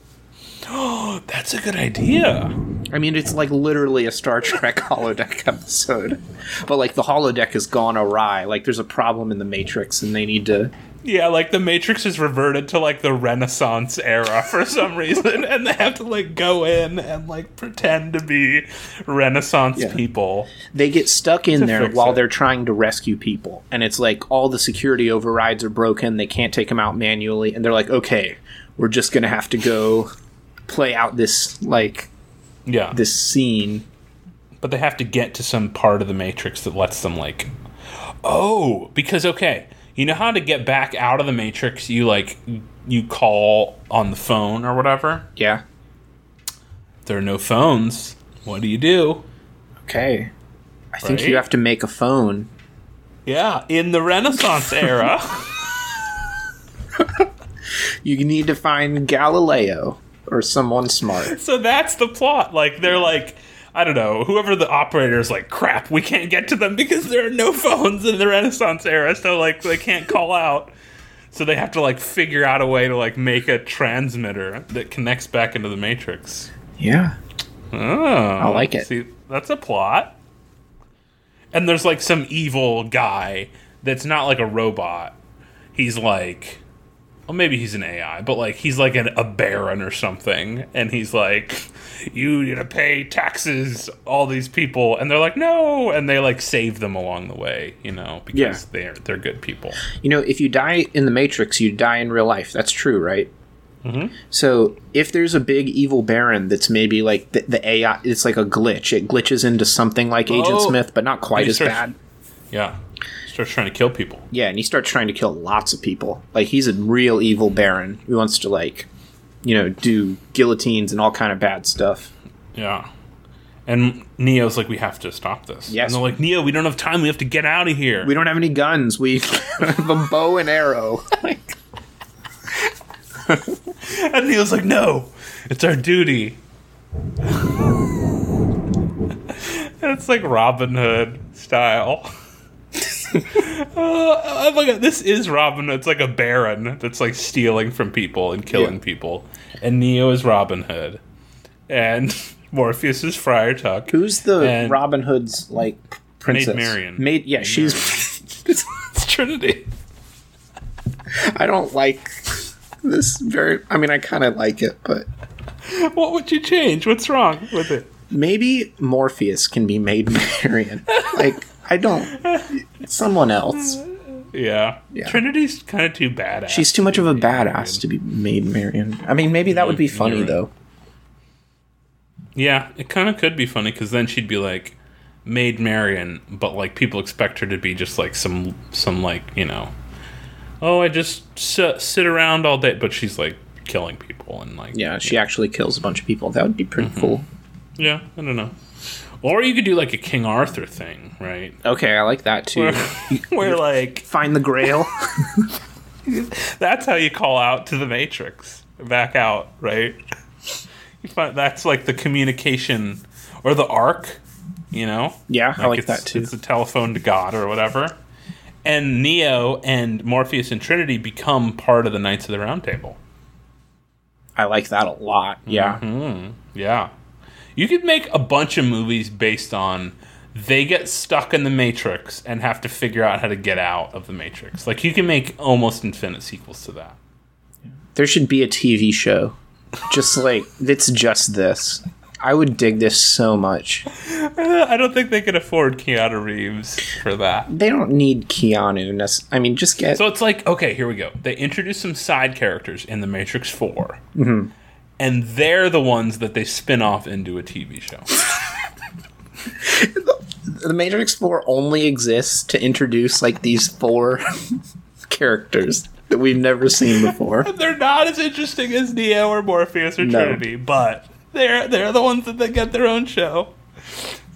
Oh, *gasps* that's a good idea. I mean, it's like literally a Star Trek *laughs* holodeck episode, but like the holodeck has gone awry. Like, there's a problem in the Matrix, and they need to. Yeah, like the Matrix is reverted to like the Renaissance era *laughs* for some reason, *laughs* and they have to like go in and like pretend to be Renaissance Yeah. people. They get stuck in there while it. they're trying to rescue people, and it's like all the security overrides are broken. They can't take them out manually, and they're like, "Okay, we're just gonna have to go play out this like Yeah, this scene." but they have to get to some part of the matrix that lets them like oh because okay you know how to get back out of the matrix you like you call on the phone or whatever Yeah. there are no phones what do you do Okay. I think you have to make a phone. yeah in the renaissance era *laughs* You need to find Galileo or someone smart. *laughs* so that's the plot like they're like I don't know. Whoever the operator is like, crap, we can't get to them *laughs* because there are no phones in the Renaissance era, so like they can't call *laughs* out. So they have to like figure out a way to like make a transmitter that connects back into the Matrix. Yeah. Oh, I like it. See, that's a plot. And there's like some evil guy that's not like a robot. He's like, well, maybe he's an AI, but like he's like an, a baron or something, and he's like, you need to pay taxes, all these people, and they're like, no, and they like save them along the way, you know, because Yeah. they're they're good people. You know, if you die in the Matrix, you die in real life. That's true, right? Mm-hmm. So if there's a big evil baron that's maybe like the, the AI, it's like a glitch. It glitches into something like Agent Oh. Smith, but not quite as starts- bad. Yeah, starts trying to kill people. Yeah, and he starts trying to kill lots of people. Like he's a real evil baron who wants to like, you know, do guillotines and all kind of bad stuff. Yeah. And Neo's like, we have to stop this. Yes. And they're like, Neo, we don't have time. We have to get out of here. We don't have any guns. We *laughs* have a bow and arrow. *laughs* and Neo's like, no, it's our duty. *laughs* and it's like Robin Hood style. *laughs* oh, oh my god, this is Robin It's like a baron that's like stealing from people and killing Yeah. people. And Neo is Robin Hood. And *laughs* Morpheus is Friar Tuck. Who's the And- Robin Hood's like princess? Marian. Maid. Yeah, she's. *laughs* it's Trinity. I don't like this very. I mean, I kind of like it, but What would you change? What's wrong with it? maybe Morpheus can be Maid Marian. like I don't. Someone else. Yeah. Yeah. Trinity's kind of too badass. She's too much of a badass to be Maid Marian. I mean, maybe that would be funny right. though. Yeah, it kind of could be funny because then she'd be like Maid Marian, but like people expect her to be just like some some like you know, oh I just sit, sit around all day, but she's like killing people and like Yeah, she actually kills a bunch of people. That would be pretty mm-hmm. cool. yeah I don't know. Or you could do like a King Arthur thing, right? Okay, I like that too. Where *laughs* like Find the Grail. *laughs* that's how you call out to the Matrix, back out, right? You find that's like the communication or the arc, you know. Yeah, I like that too. It's a telephone to God or whatever. And Neo and Morpheus and Trinity become part of the Knights of the Round Table. I like that a lot. Yeah. Mm-hmm. Yeah. You could make a bunch of movies based on they get stuck in the Matrix and have to figure out how to get out of the Matrix. Like you can make almost infinite sequels to that. There should be a TV show. Just like it's just this. I would dig this so much. *laughs* I don't think they could afford Keanu Reeves for that. They don't need Keanu. nec- I mean, just get So it's like, okay, here we go. They introduce some side characters in The Matrix 4. Mm-hmm. And they're the ones that they spin off into a TV show. *laughs* the Matrix Four only exists to introduce like these four *laughs* characters that we've never seen before. *laughs* they're not as interesting as Neo or Morpheus or No. Trinity, but they're they're the ones that they get their own show.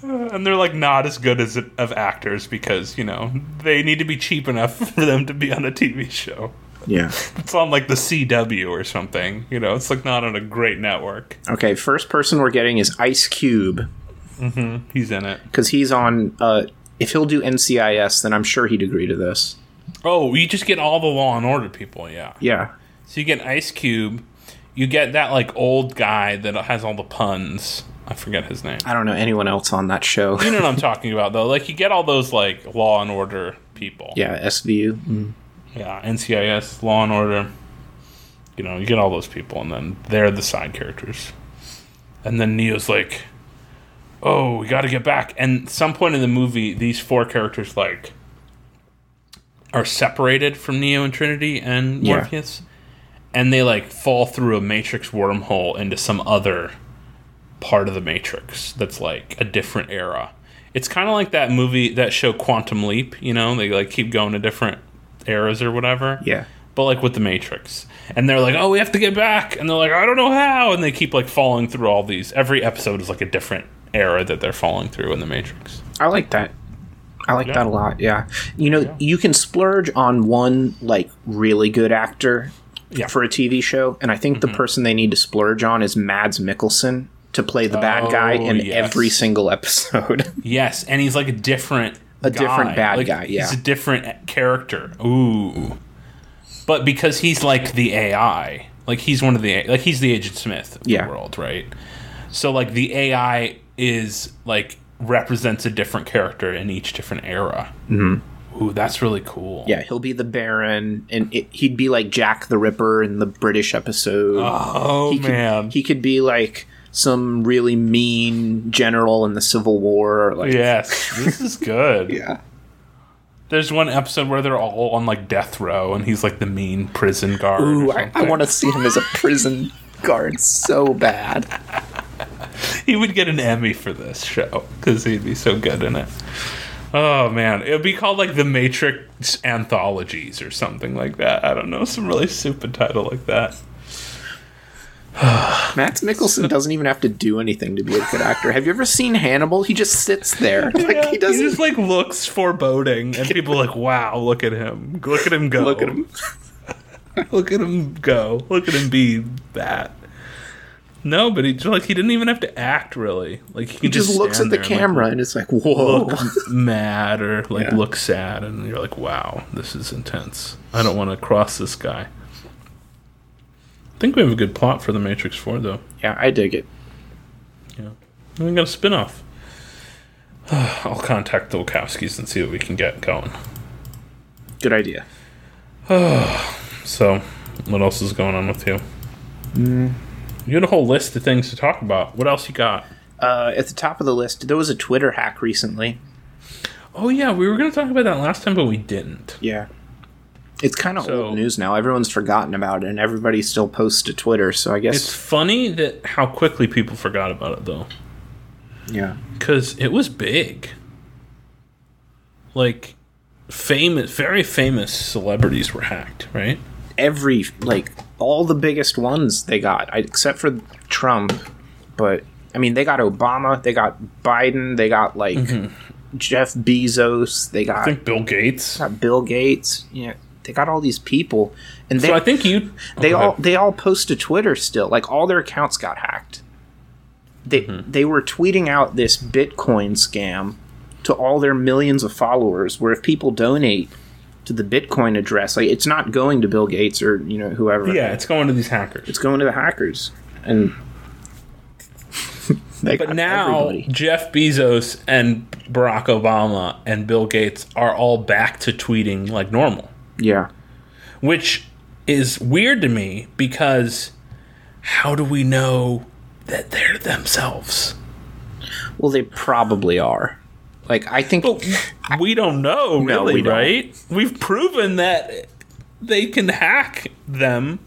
Uh, And they're like not as good as of actors because you know they need to be cheap enough for them to be on a TV show. Yeah. *laughs* It's on like the CW or something. You know, it's like not on a great network. Okay, first person we're getting is Ice Cube He's in it. because he's on. Uh, if he'll do NCIS, then I'm sure he'd agree to this. Oh, you just get all the Law and Order people, yeah. Yeah. So you get Ice Cube, you get that like old guy that has all the puns. I forget his name. I don't know anyone else on that show. You know what I'm *laughs* talking about though. Like you get all those like Law and Order people. yeah, SVU. Mm. Yeah, NCIS, Law and Order. You know, you get all those people, and then they're the side characters. And then Neo's like, "Oh, we got to get back." And some point in the movie, these four characters like are separated from Neo and Trinity and Yeah. Morpheus, and they like fall through a matrix wormhole into some other part of the Matrix that's like a different era. It's kind of like that movie, that show Quantum Leap. You know, they like keep going to different eras or whatever. Yeah. But like with the Matrix, and they're like, "Oh, we have to get back," and they're like, "I don't know how," and they keep like falling through all these. Every episode is like a different era that they're falling through in the Matrix. I like that. I like Yeah. that a lot. Yeah. You know, you can splurge on one like really good actor Yeah. for a TV show, and I think the mm-hmm. person they need to splurge on is Mads Mikkelsen to play the bad guy Oh, in yes. every single episode. *laughs* Yes, and he's like a different A different bad Like, guy, yeah. He's a different character. Ooh. But because he's like the AI, like he's one of the like he's the Agent Smith of Yeah. the world, right? So like the AI is like represents a different character in each different era. Mm-hmm. Ooh, that's really cool. yeah, he'll be the Baron, and it, he'd be like Jack the Ripper in the British episode. Oh he could, man. he could be like some really mean general in the Civil War. Or like, yes, this is good. *laughs* yeah. There's one episode where they're all on like death row, and he's like the mean prison guard. Ooh, I, I want to see him as a prison guard so bad. *laughs* He would get an Emmy for this show because he'd be so good in it. Oh man, it would be called like the Matrix Anthologies or something like that. I don't know, some really stupid title like that. *sighs* Max Mickelson doesn't even have to do anything to be a good actor. Have you ever seen Hannibal? He just sits there. Like he doesn't just like looks foreboding, and people are like, "Wow, look at him! Look at him go! look at him. *laughs* Look at him go! Look at him be that." No, but he like he didn't even have to act really. Like he, He just looks at the and, like, camera and it's like, whoa. mad or like Yeah. look sad and you're like wow this is intense i don't want to cross this guy i think we have a good plot for the matrix 4 though. Yeah, I dig it. yeah. And we got a spin-off. *sighs* I'll contact the Wachowskis and see what we can get going. Good idea. *sighs* so what else is going on with you? You had a whole list of things to talk about. What else you got? Uh, at the top of the list, there was a Twitter hack recently. oh yeah we were going to talk about that last time but we didn't. Yeah. It's kind of So- old news now. Everyone's forgotten about it, and everybody still posts to Twitter. So I guess, it's funny that how quickly people forgot about it though yeah, because it was big. Like, famous, very famous celebrities were hacked, right? every like all the biggest ones they got, except for Trump. But I mean, they got Obama, they got Biden, they got like mm-hmm. Jeff Bezos, they got, I think Bill Gates. got Bill Gates. Yeah, they got all these people, and they So I think you. they oh, all ahead. they all post to Twitter still. Like all their accounts got hacked. They Mm-hmm. they were tweeting out this Bitcoin scam to all their millions of followers. Where if people donate to the Bitcoin address, like it's not going to Bill Gates or you know whoever. Yeah, it's going to these hackers. it's going to the hackers. And *laughs* But now everybody. Jeff Bezos and Barack Obama and Bill Gates are all back to tweeting like normal, yeah, which is weird to me because how do we know that they're themselves? well they probably are. Like I think we don't know, No, really, we don't. right? We've proven that they can hack them.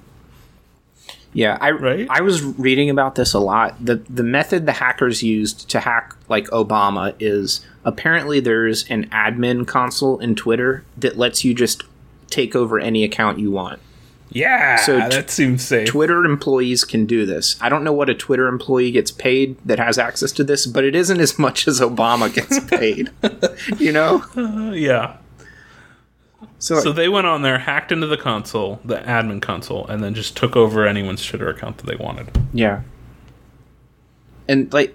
Yeah, I Right? I was reading about this a lot. The the method the hackers used to hack like Obama is apparently there's an admin console in Twitter that lets you just take over any account you want. Yeah, So t- that seems safe. Twitter employees can do this. I don't know what a Twitter employee gets paid that has access to this, but it isn't as much as Obama gets *laughs* paid. you know? Uh, yeah. So, So they went on there, hacked into the console, the admin console, and then just took over anyone's Twitter account that they wanted. Yeah. And like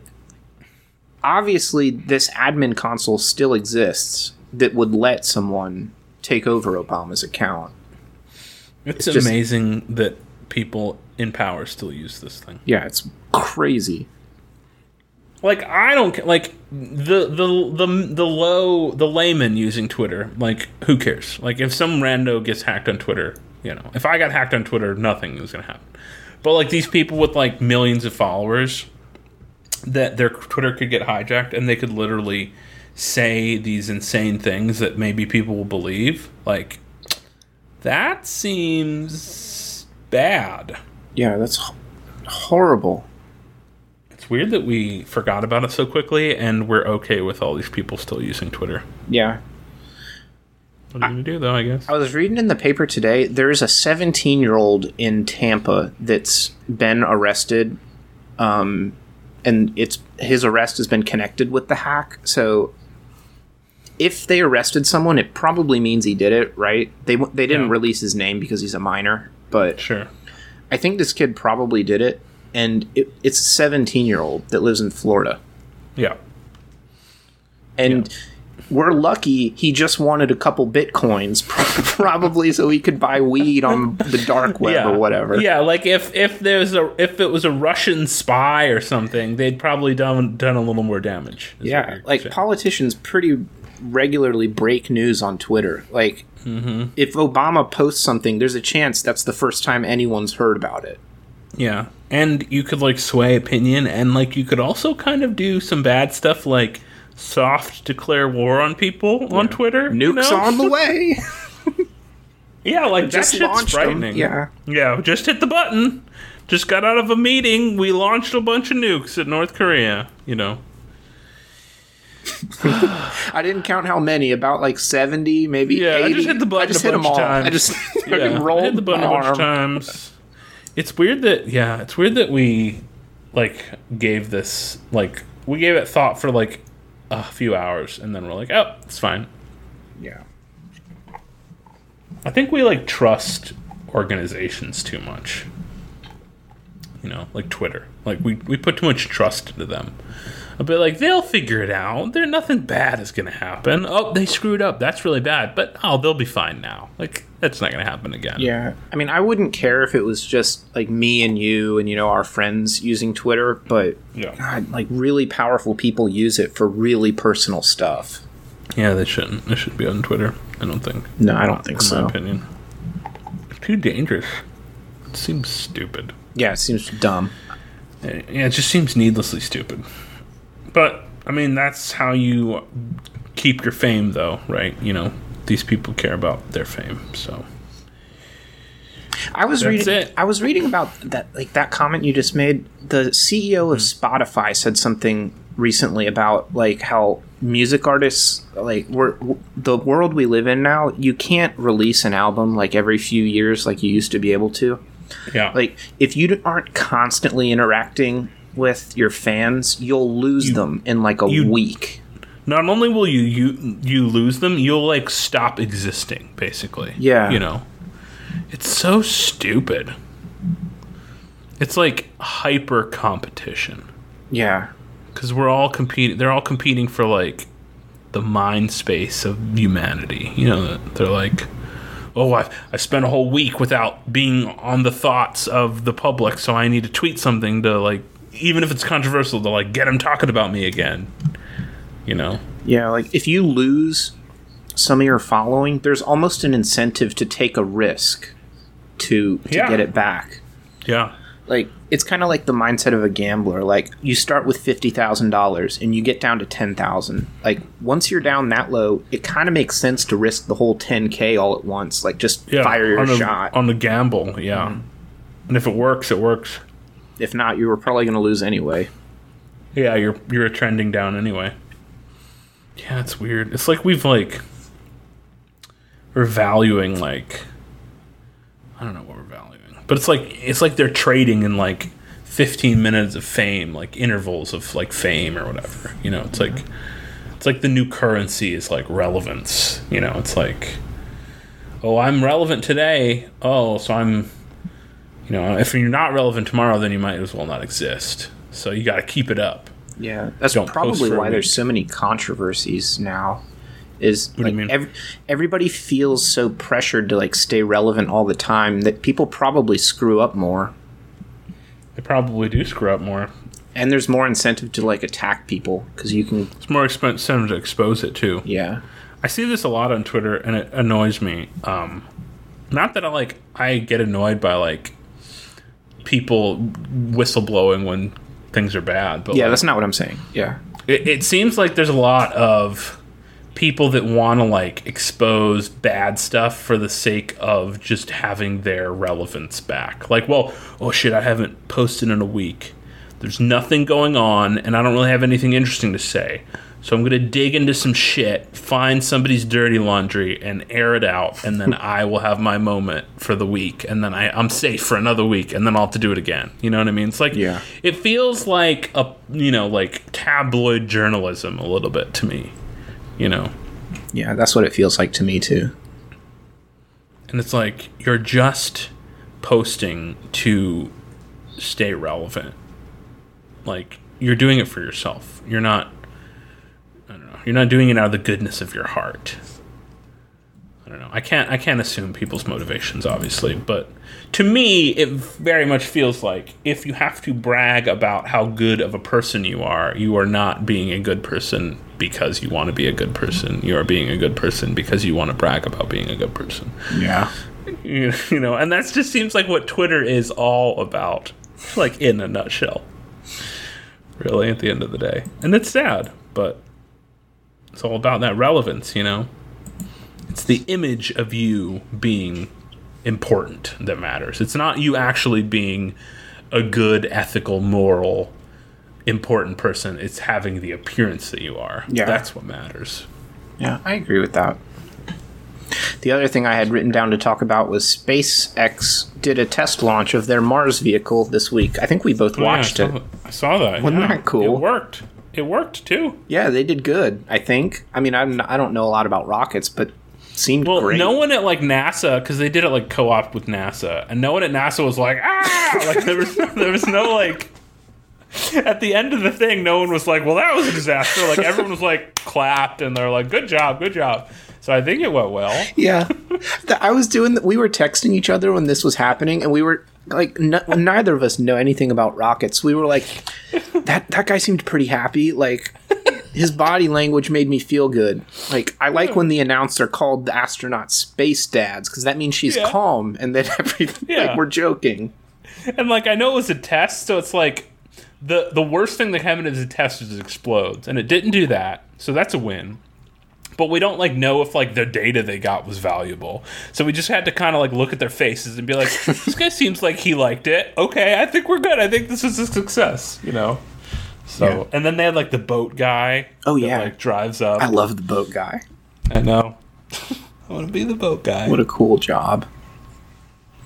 obviously this admin console still exists that would let someone take over Obama's account. It's, just- amazing that people in power still use this thing. Yeah, it's crazy. Like I don't like the the the the low the layman using Twitter. Like who cares? Like if some rando gets hacked on Twitter, you know, if I got hacked on Twitter, nothing is gonna happen. But like these people with like millions of followers, that their Twitter could get hijacked and they could literally say these insane things that maybe people will believe. Like that seems bad. Yeah, that's h- horrible. It's weird that we forgot about it so quickly, and we're okay with all these people still using Twitter. Yeah. What are you gonna do, though? I guess. I was reading in the paper today. There's a 17 year old in Tampa that's been arrested, um, and it's his arrest has been connected with the hack. So, if they arrested someone, it probably means he did it, right? They they didn't Yeah. release his name because he's a minor, but Sure. I think this kid probably did it, and it, it's a 17 year old that lives in Florida, Yeah. and. We're lucky he just wanted a couple bitcoins, *laughs* probably so he could buy weed on the dark web yeah. or whatever. Yeah, like if if there's a if it was a Russian spy or something, they'd probably done done a little more damage. Yeah, like saying. politicians pretty regularly break news on Twitter. Like, Mm-hmm. if Obama posts something, there's a chance that's the first time anyone's heard about it. Yeah. And you could like sway opinion and like you could also kind of do some bad stuff like soft declare war on people on Twitter. you Nukes know? on the way. *laughs* *laughs* Yeah, like Just that shit's frightening. yeah. Yeah, just hit the button. Just got out of a meeting. We launched a bunch of nukes at North Korea, you know. *laughs* I didn't count how many, about like 70, maybe Yeah, 80. I just hit the button I just a hit bunch them all. of times. I just *laughs* Yeah, rolled I hit the button a bunch of times. It's weird that yeah, it's weird that we like gave this like we gave it thought for like a few hours and then we're like, oh, it's fine. Yeah. I think we like trust organizations too much. You know, like Twitter. Like we, we put too much trust into them. Be like, they'll figure it out. There nothing bad is gonna happen. Oh, they screwed up. That's really bad. But oh, they'll be fine now. Like that's not gonna happen again. Yeah. I mean, I wouldn't care if it was just like me and you and, you know, our friends using Twitter, but Yeah. God, like really powerful people use it for really personal stuff. Yeah, they shouldn't. They should be on Twitter. I don't think. No, I don't think in my so. opinion. Too dangerous. It seems stupid. Yeah, it seems dumb. Yeah, it just seems needlessly stupid. But I mean, that's how you keep your fame, though, right? You know, these people care about their fame, so I was That's reading. it. I was reading about that, like that comment you just made. The CEO of hmm. Spotify said something recently about like how music artists, like we're the world we live in now. You can't release an album like every few years like you used to be able to. yeah. Like if you aren't constantly interacting with your fans, you'll lose them in like a you- week. not only will you you you lose them, you'll like stop existing, basically. Yeah. You know, it's so stupid. It's like hyper competition. Yeah. because we're all competing. They're all competing for like the mind space of humanity. You know, they're like, oh, I I spent a whole week without being on the thoughts of the public, so I need to tweet something to like, even if it's controversial, to like get them talking about me again. You know, Yeah, like if you lose some of your following, there's almost an incentive to take a risk to to Yeah. get it back. yeah, Like it's kind of like the mindset of a gambler. Like you start with fifty thousand dollars and you get down to ten thousand. Like once you're down that low, it kind of makes sense to risk the whole ten k all at once. Like just yeah. fire your on a, shot. on the gamble. Yeah, mm-hmm. and if it works, it works. If not, you were probably going to lose anyway. Yeah, you're you're trending down anyway. Yeah, it's weird. It's like we've like we're valuing like I don't know what we're valuing. But it's like it's like they're trading in like 15 minutes of fame, like intervals of like fame or whatever. You know, it's like it's like the new currency is like relevance, you know. It's like oh, I'm relevant today. Oh, so I'm you know, if you're not relevant tomorrow, then you might as well not exist. So you got to keep it up. Yeah, that's Don't probably why there's so many controversies now. Is do you like mean? ev- everybody feels so pressured to like stay relevant all the time that people probably screw up more, They probably do screw up more. and there's more incentive to like attack people because you can. It's more expensive to expose it too. Yeah, I see this a lot on Twitter, and it annoys me. Um, not that I like, I get annoyed by like people whistleblowing when things are bad, but yeah, like, that's not what I'm saying. Yeah, it, it seems like there's a lot of people that want to like expose bad stuff for the sake of just having their relevance back. Like, well, oh shit, I haven't posted in a week. There's nothing going on, and I don't really have anything interesting to say. So I'm going to dig into some shit, find somebody's dirty laundry, and air it out, and then *laughs* I will have my moment for the week, and then I, I'm safe for another week, and then I'll have to do it again. You know what I mean? It's like Yeah. it feels like a you know like tabloid journalism a little bit to me. You know, Yeah, that's what it feels like to me too. and it's like you're just posting to stay relevant. Like you're doing it for yourself. You're not I don't know. You're not doing it out of the goodness of your heart. I don't know. I can't I can't assume people's motivations obviously, but to me it very much feels like if you have to brag about how good of a person you are, you are not being a good person because you want to be a good person. You are being a good person because you want to brag about being a good person Yeah. *laughs* you you know and that just seems like what twitter is all about like in a nutshell really at the end of the day and it's sad but it's all about that relevance you know it's the image of you being important that matters it's not you actually being a good ethical moral important person it's having the appearance that you are Yeah. that's what matters Yeah, I agree with that. The other thing I had written down to talk about was SpaceX did a test launch of their Mars vehicle this week. I think we both watched Oh, yeah, I it. I saw that. Wasn't yeah. that cool? It worked. It worked too. Yeah, they did good. I think. I mean, I'm, I don't know a lot about rockets, but seemed Well, great. no one at like NASA because they did it like co-op with NASA, and no one at NASA was like ah, *laughs* like there was there was no like. At the end of the thing, no one was like, "Well, that was a disaster." Like everyone was like clapped, and they're like, "Good job, good job." So I think it went well. Yeah, *laughs* I was doing. We were texting each other when this was happening, and we were like, n- neither of us know anything about rockets. We were like, that that guy seemed pretty happy. Like his body language made me feel good. Like I like when the announcer called the astronauts space dads because that means she's Yeah. calm and that *laughs* everything. Yeah. Like we're joking. And like I know it was a test, so it's like the the worst thing that happened is the test is it explodes, and it didn't do that, so that's a win. But we don't like know if like the data they got was valuable, so we just had to kind of like look at their faces and be like, *laughs* "This guy seems like he liked it. Okay, I think we're good. I think this is a success." You know. So Yeah. and then they had like the boat guy. Oh, that, yeah. like drives up. I love the boat guy. I know. *laughs* I want to be the boat guy. What a cool job.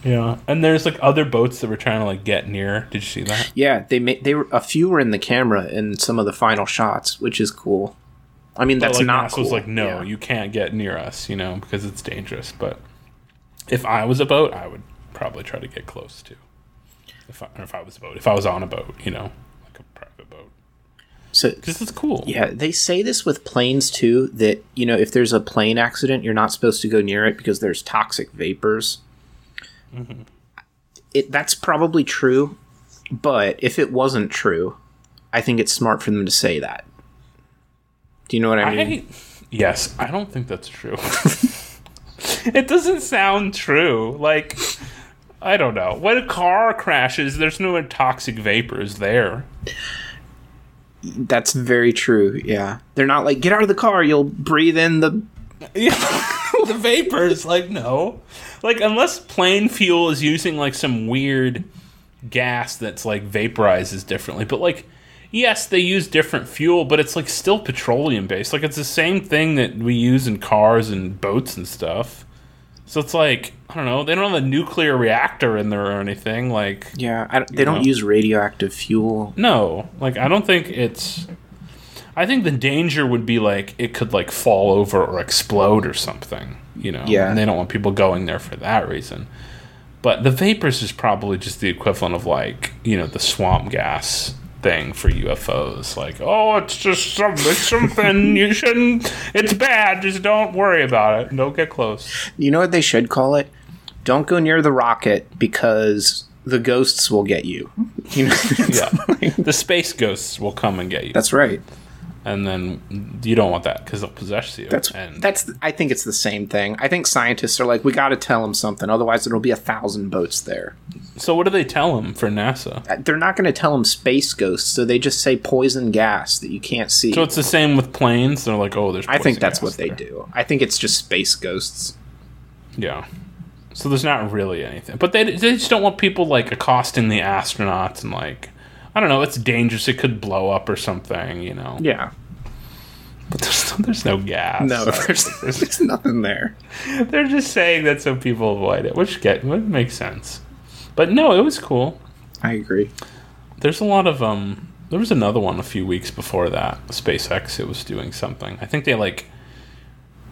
yeah, and there's like other boats that were trying to like get near. Did you see that? Yeah, they made they were a few were in the camera in some of the final shots, which is cool. I mean, that's like, not cool. was like, no, Yeah. you can't get near us, you know, because it's dangerous. But if I was a boat, I would probably try to get close to. If I, or if I was a boat, if I was on a boat, you know, like a private boat, So because it's cool. yeah, they say this with planes too. That you know, if there's a plane accident, you're not supposed to go near it because there's toxic vapors. Mm-hmm. It that's probably true, but if it wasn't true, I think it's smart for them to say that. Do you know what I mean? I, yes, I don't think that's true. *laughs* it doesn't sound true. Like, I don't know. When a car crashes, there's no toxic vapors there. That's very true. Yeah, they're not like get out of the car. You'll breathe in the *laughs* the vapors, like no, like unless plane fuel is using like some weird gas that's like vaporizes differently, but like yes, they use different fuel, but it's like still petroleum based. Like it's the same thing that we use in cars and boats and stuff. So it's like I don't know, they don't have a nuclear reactor in there or anything. Like yeah. Don't, they don't know. use radioactive fuel. no, like I don't think it's. I think the danger would be like it could like fall over or explode or something, you know. Yeah. And they don't want people going there for that reason. But the vapors is probably just the equivalent of like you know the swamp gas thing for UFOs. Like, oh, it's just some, it's something you shouldn't. It's bad. Just don't worry about it. Don't get close. You know what they should call it? Don't go near the rocket because the ghosts will get you. You know? Yeah. the space ghosts will come and get you, That's right. And then you don't want that because they'll possess you. That's and that's. I think it's the same thing. I think scientists are like, we got to tell them something, otherwise there'll be a thousand boats there. So what do they tell them for NASA? Uh, They're not going to tell them space ghosts, so they just say poison gas that you can't see. So it's the same with planes. They're like, oh, there's. I think that's what they do. I think it's just space ghosts. Yeah. So there's not really anything, but they they just don't want people like accosting the astronauts and like, I don't know. It's dangerous. It could blow up or something. You know. Yeah. But there's, there's no gas. No, *laughs* there's, there's nothing there. *laughs* They're just saying that so people avoid it, which get which makes sense. But no, it was cool. I agree. There's a lot of um. There was another one a few weeks before that. SpaceX. It was doing something. I think they like.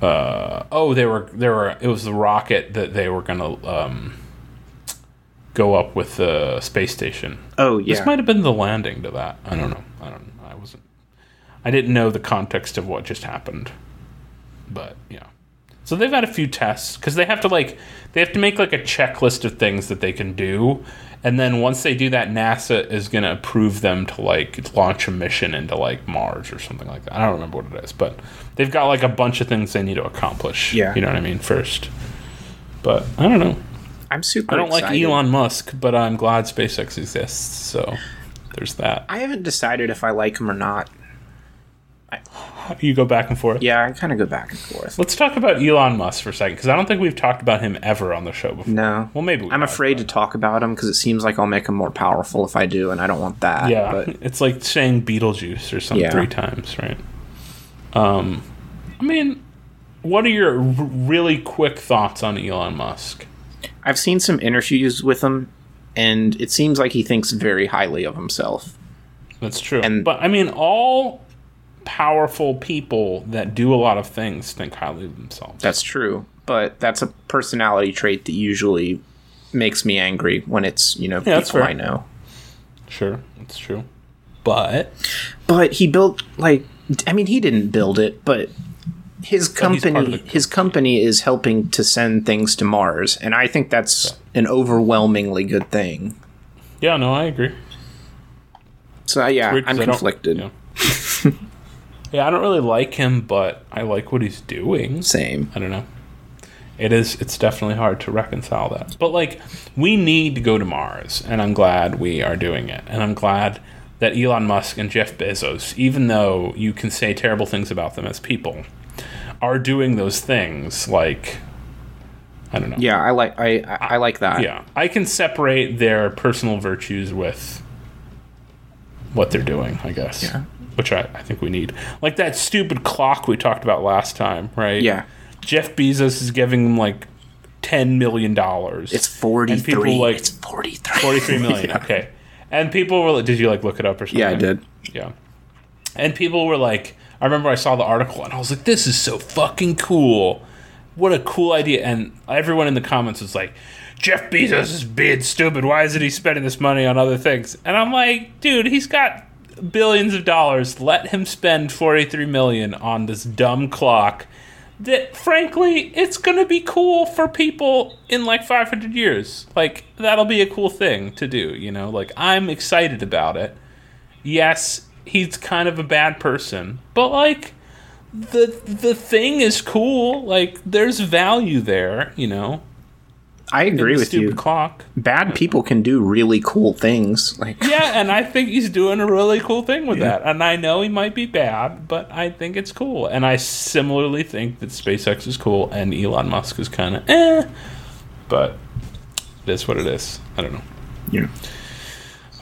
Uh oh, they were they were. It was the rocket that they were gonna um. Go up with the space station. Oh yeah. This might have been the landing to that. I don't know. I don't. Wasn't. I didn't know the context of what just happened. But yeah. So they've had a few tests because they have to like they have to make like a checklist of things that they can do, and then once they do that, NASA is gonna approve them to like launch a mission into like Mars or something like that. I don't remember what it is, but they've got like a bunch of things they need to accomplish. Yeah. you know what I mean. First, but I don't know. I'm super. I don't like. Elon Musk, but I'm glad SpaceX exists. So there's that. I haven't decided if I like him or not. You go back and forth. Yeah, I kind of go back and forth. Let's talk about Elon Musk for a second because I don't think we've talked about him ever on the show before. No. Well, maybe we I'm afraid to talk about him because it seems like I'll make him more powerful if I do, and I don't want that. Yeah, But *laughs* it's like saying Beetlejuice or something Yeah. three times, right? Um, I mean, what are your r- really quick thoughts on Elon Musk? I've seen some interviews with him, and it seems like he thinks very highly of himself. That's true. And- but I mean, all powerful people that do a lot of things think highly of themselves. That's true, but that's a personality trait that usually makes me angry when it's you know Yeah, that's people. I know. sure, that's true. But But he built like I mean he didn't build it, but his But he's part of company his company is helping to send things to Mars, and I think that's an overwhelmingly good thing. yeah, no, I agree. So yeah, I'm conflicted. *laughs* Yeah. I don't really like him, but I like what he's doing. Same. I don't know. It is. It's definitely hard to reconcile that. But like, we need to go to Mars, and I'm glad we are doing it. And I'm glad that Elon Musk and Jeff Bezos, even though you can say terrible things about them as people, are doing those things. Like, I don't know. Yeah, I like I I, I like that. Yeah, I can separate their personal virtues with what they're doing, I guess. Yeah. Which I, I think we need. Like that stupid clock we talked about last time, right? Yeah. Jeff Bezos is giving them like $10 million. It's 43. people like- it's 43. 43 *laughs* million. Yeah. Okay. And people were like, did you like look it up or something? Yeah, I did. Yeah. And people were like, I remember I saw the article and I was like, this is so fucking cool. What a cool idea. And everyone in the comments was like, Jeff Bezos is being stupid. Why isn't he spending this money on other things? And I'm like, dude, he's got billions of dollars. Let him spend 43 million on this dumb clock that frankly it's going to be cool for people in like 500 years. Like that'll be a cool thing to do, you know? Like I'm excited about it yes, he's kind of a bad person, but like the the thing is cool. Like there's value there, you know. I agree with you. clock. Bad people can do really cool things. Like Yeah, and I think he's doing a really cool thing with that. And I know he might be bad, but I think it's cool. And I similarly think that SpaceX is cool and Elon Musk is kind of eh. But it is what it is. I don't know. yeah.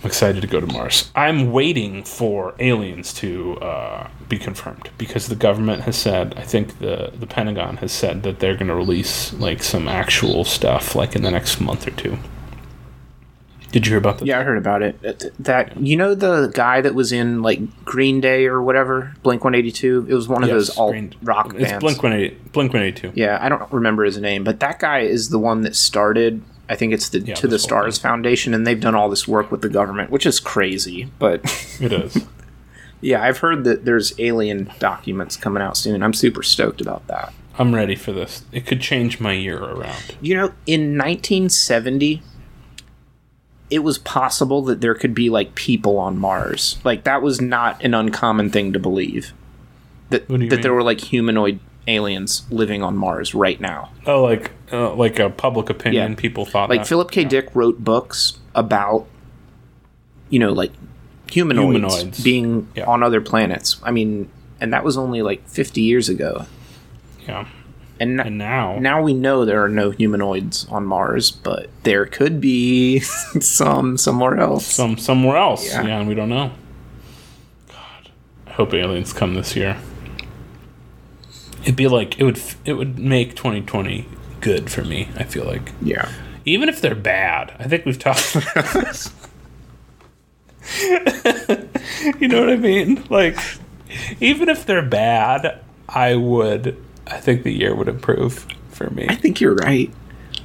I'm excited to go to Mars. I'm waiting for aliens to uh, be confirmed because the government has said, I think the the Pentagon has said that they're going to release like some actual stuff like in the next month or two. Did you hear about that? Yeah, I heard about it. That- you know the guy that was in like Green Day or whatever, Blink One Eighty Two. It was one of Yes, those alt Green- rock It's. Blink One Eighty Blink One Eighty Two. Yeah, I don't remember his name, but that guy is the one that started. I think it's the Yeah, To the Stars Foundation, and they've done all this work with the government, which is crazy. But It is. *laughs* yeah, I've heard that there's alien documents coming out soon. I'm super stoked about that. I'm ready for this. It could change my year around. You know, in 1970, it was possible that there could be like people on Mars. Like that was not an uncommon thing to believe. That What do you that mean? there were like humanoid aliens living on Mars right now. Oh, like uh, like a public opinion. Yeah. People thought Like that. Philip K. Dick wrote books about you know, like humanoids, Humanoids. being Yeah. on other planets. I mean, and that was only like 50 years ago. Yeah. And, And now, now we know there are no humanoids on Mars, but there could be *laughs* some somewhere else. some somewhere else. Yeah. Yeah. and we don't know. God, I hope aliens come this year. It'd be like it would it would make 2020 good for me. I feel like yeah. even if they're bad. I think we've talked about *laughs* this. you know what I mean? Like even if they're bad, I would. I think the year would improve for me. I think you're right.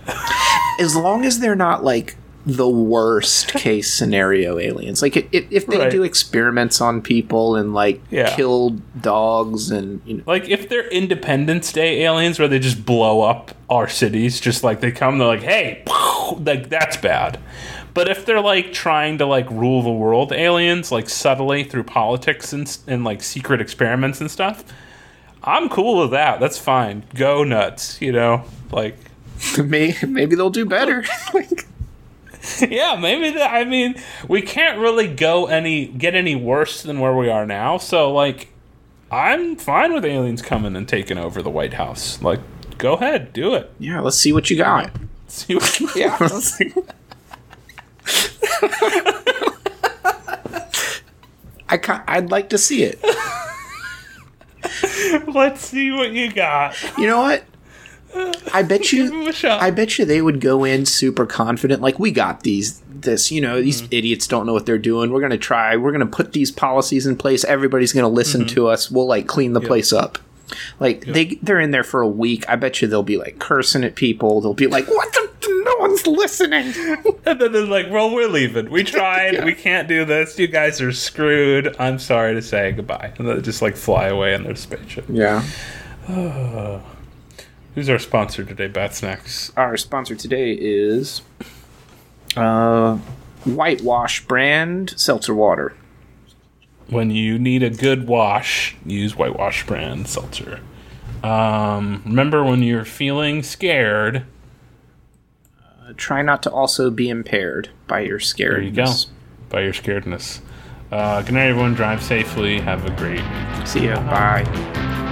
*laughs* as long as they're not like the worst case scenario aliens, like if, if they Right. do experiments on people and like Yeah. kill dogs and you know, Like if they're Independence Day aliens where they just blow up our cities, just like they come, they're like, "Hey," like that's bad. But if they're like trying to like rule the world aliens, like subtly through politics and and like secret experiments and stuff, I'm cool with that. That's fine. Go nuts, you know. Like, *laughs* may, maybe they'll do better. *laughs* like, *laughs* yeah, maybe that. I mean, we can't really go any get any worse than where we are now. So like, I'm fine with aliens coming and taking over the White House. Like, go ahead, do it. yeah, let's see what you got. See what, Yeah. *laughs* I ca- I'd like to see it. *laughs* let's see what you got. You know what? I bet *laughs* you him a shot. I bet you they would go in super confident, like we got these. This, you know, these mm-hmm. idiots don't know what they're doing. We're gonna try. We're gonna put these policies in place. Everybody's gonna listen mm-hmm. to us. We'll like clean the place up. Like they they're in there for a week. I bet you they'll be like cursing at people. They'll be like, "What the? No one's listening." *laughs* and then they're like, "Well, we're leaving. We tried. *laughs* Yeah. We can't do this. You guys are screwed. I'm sorry to say goodbye." And they just like fly away in their spaceship. yeah. *sighs* *sighs* Who's our sponsor today? Bat Snacks. Our sponsor today is uh, Whitewash brand seltzer water. When you need a good wash, use Whitewash brand seltzer. Um, remember when you're feeling scared? Uh, try not to also be impaired by your scaredness. There you go. By your scaredness. Uh, good night, everyone. Drive safely. Have a great See ya. Bye.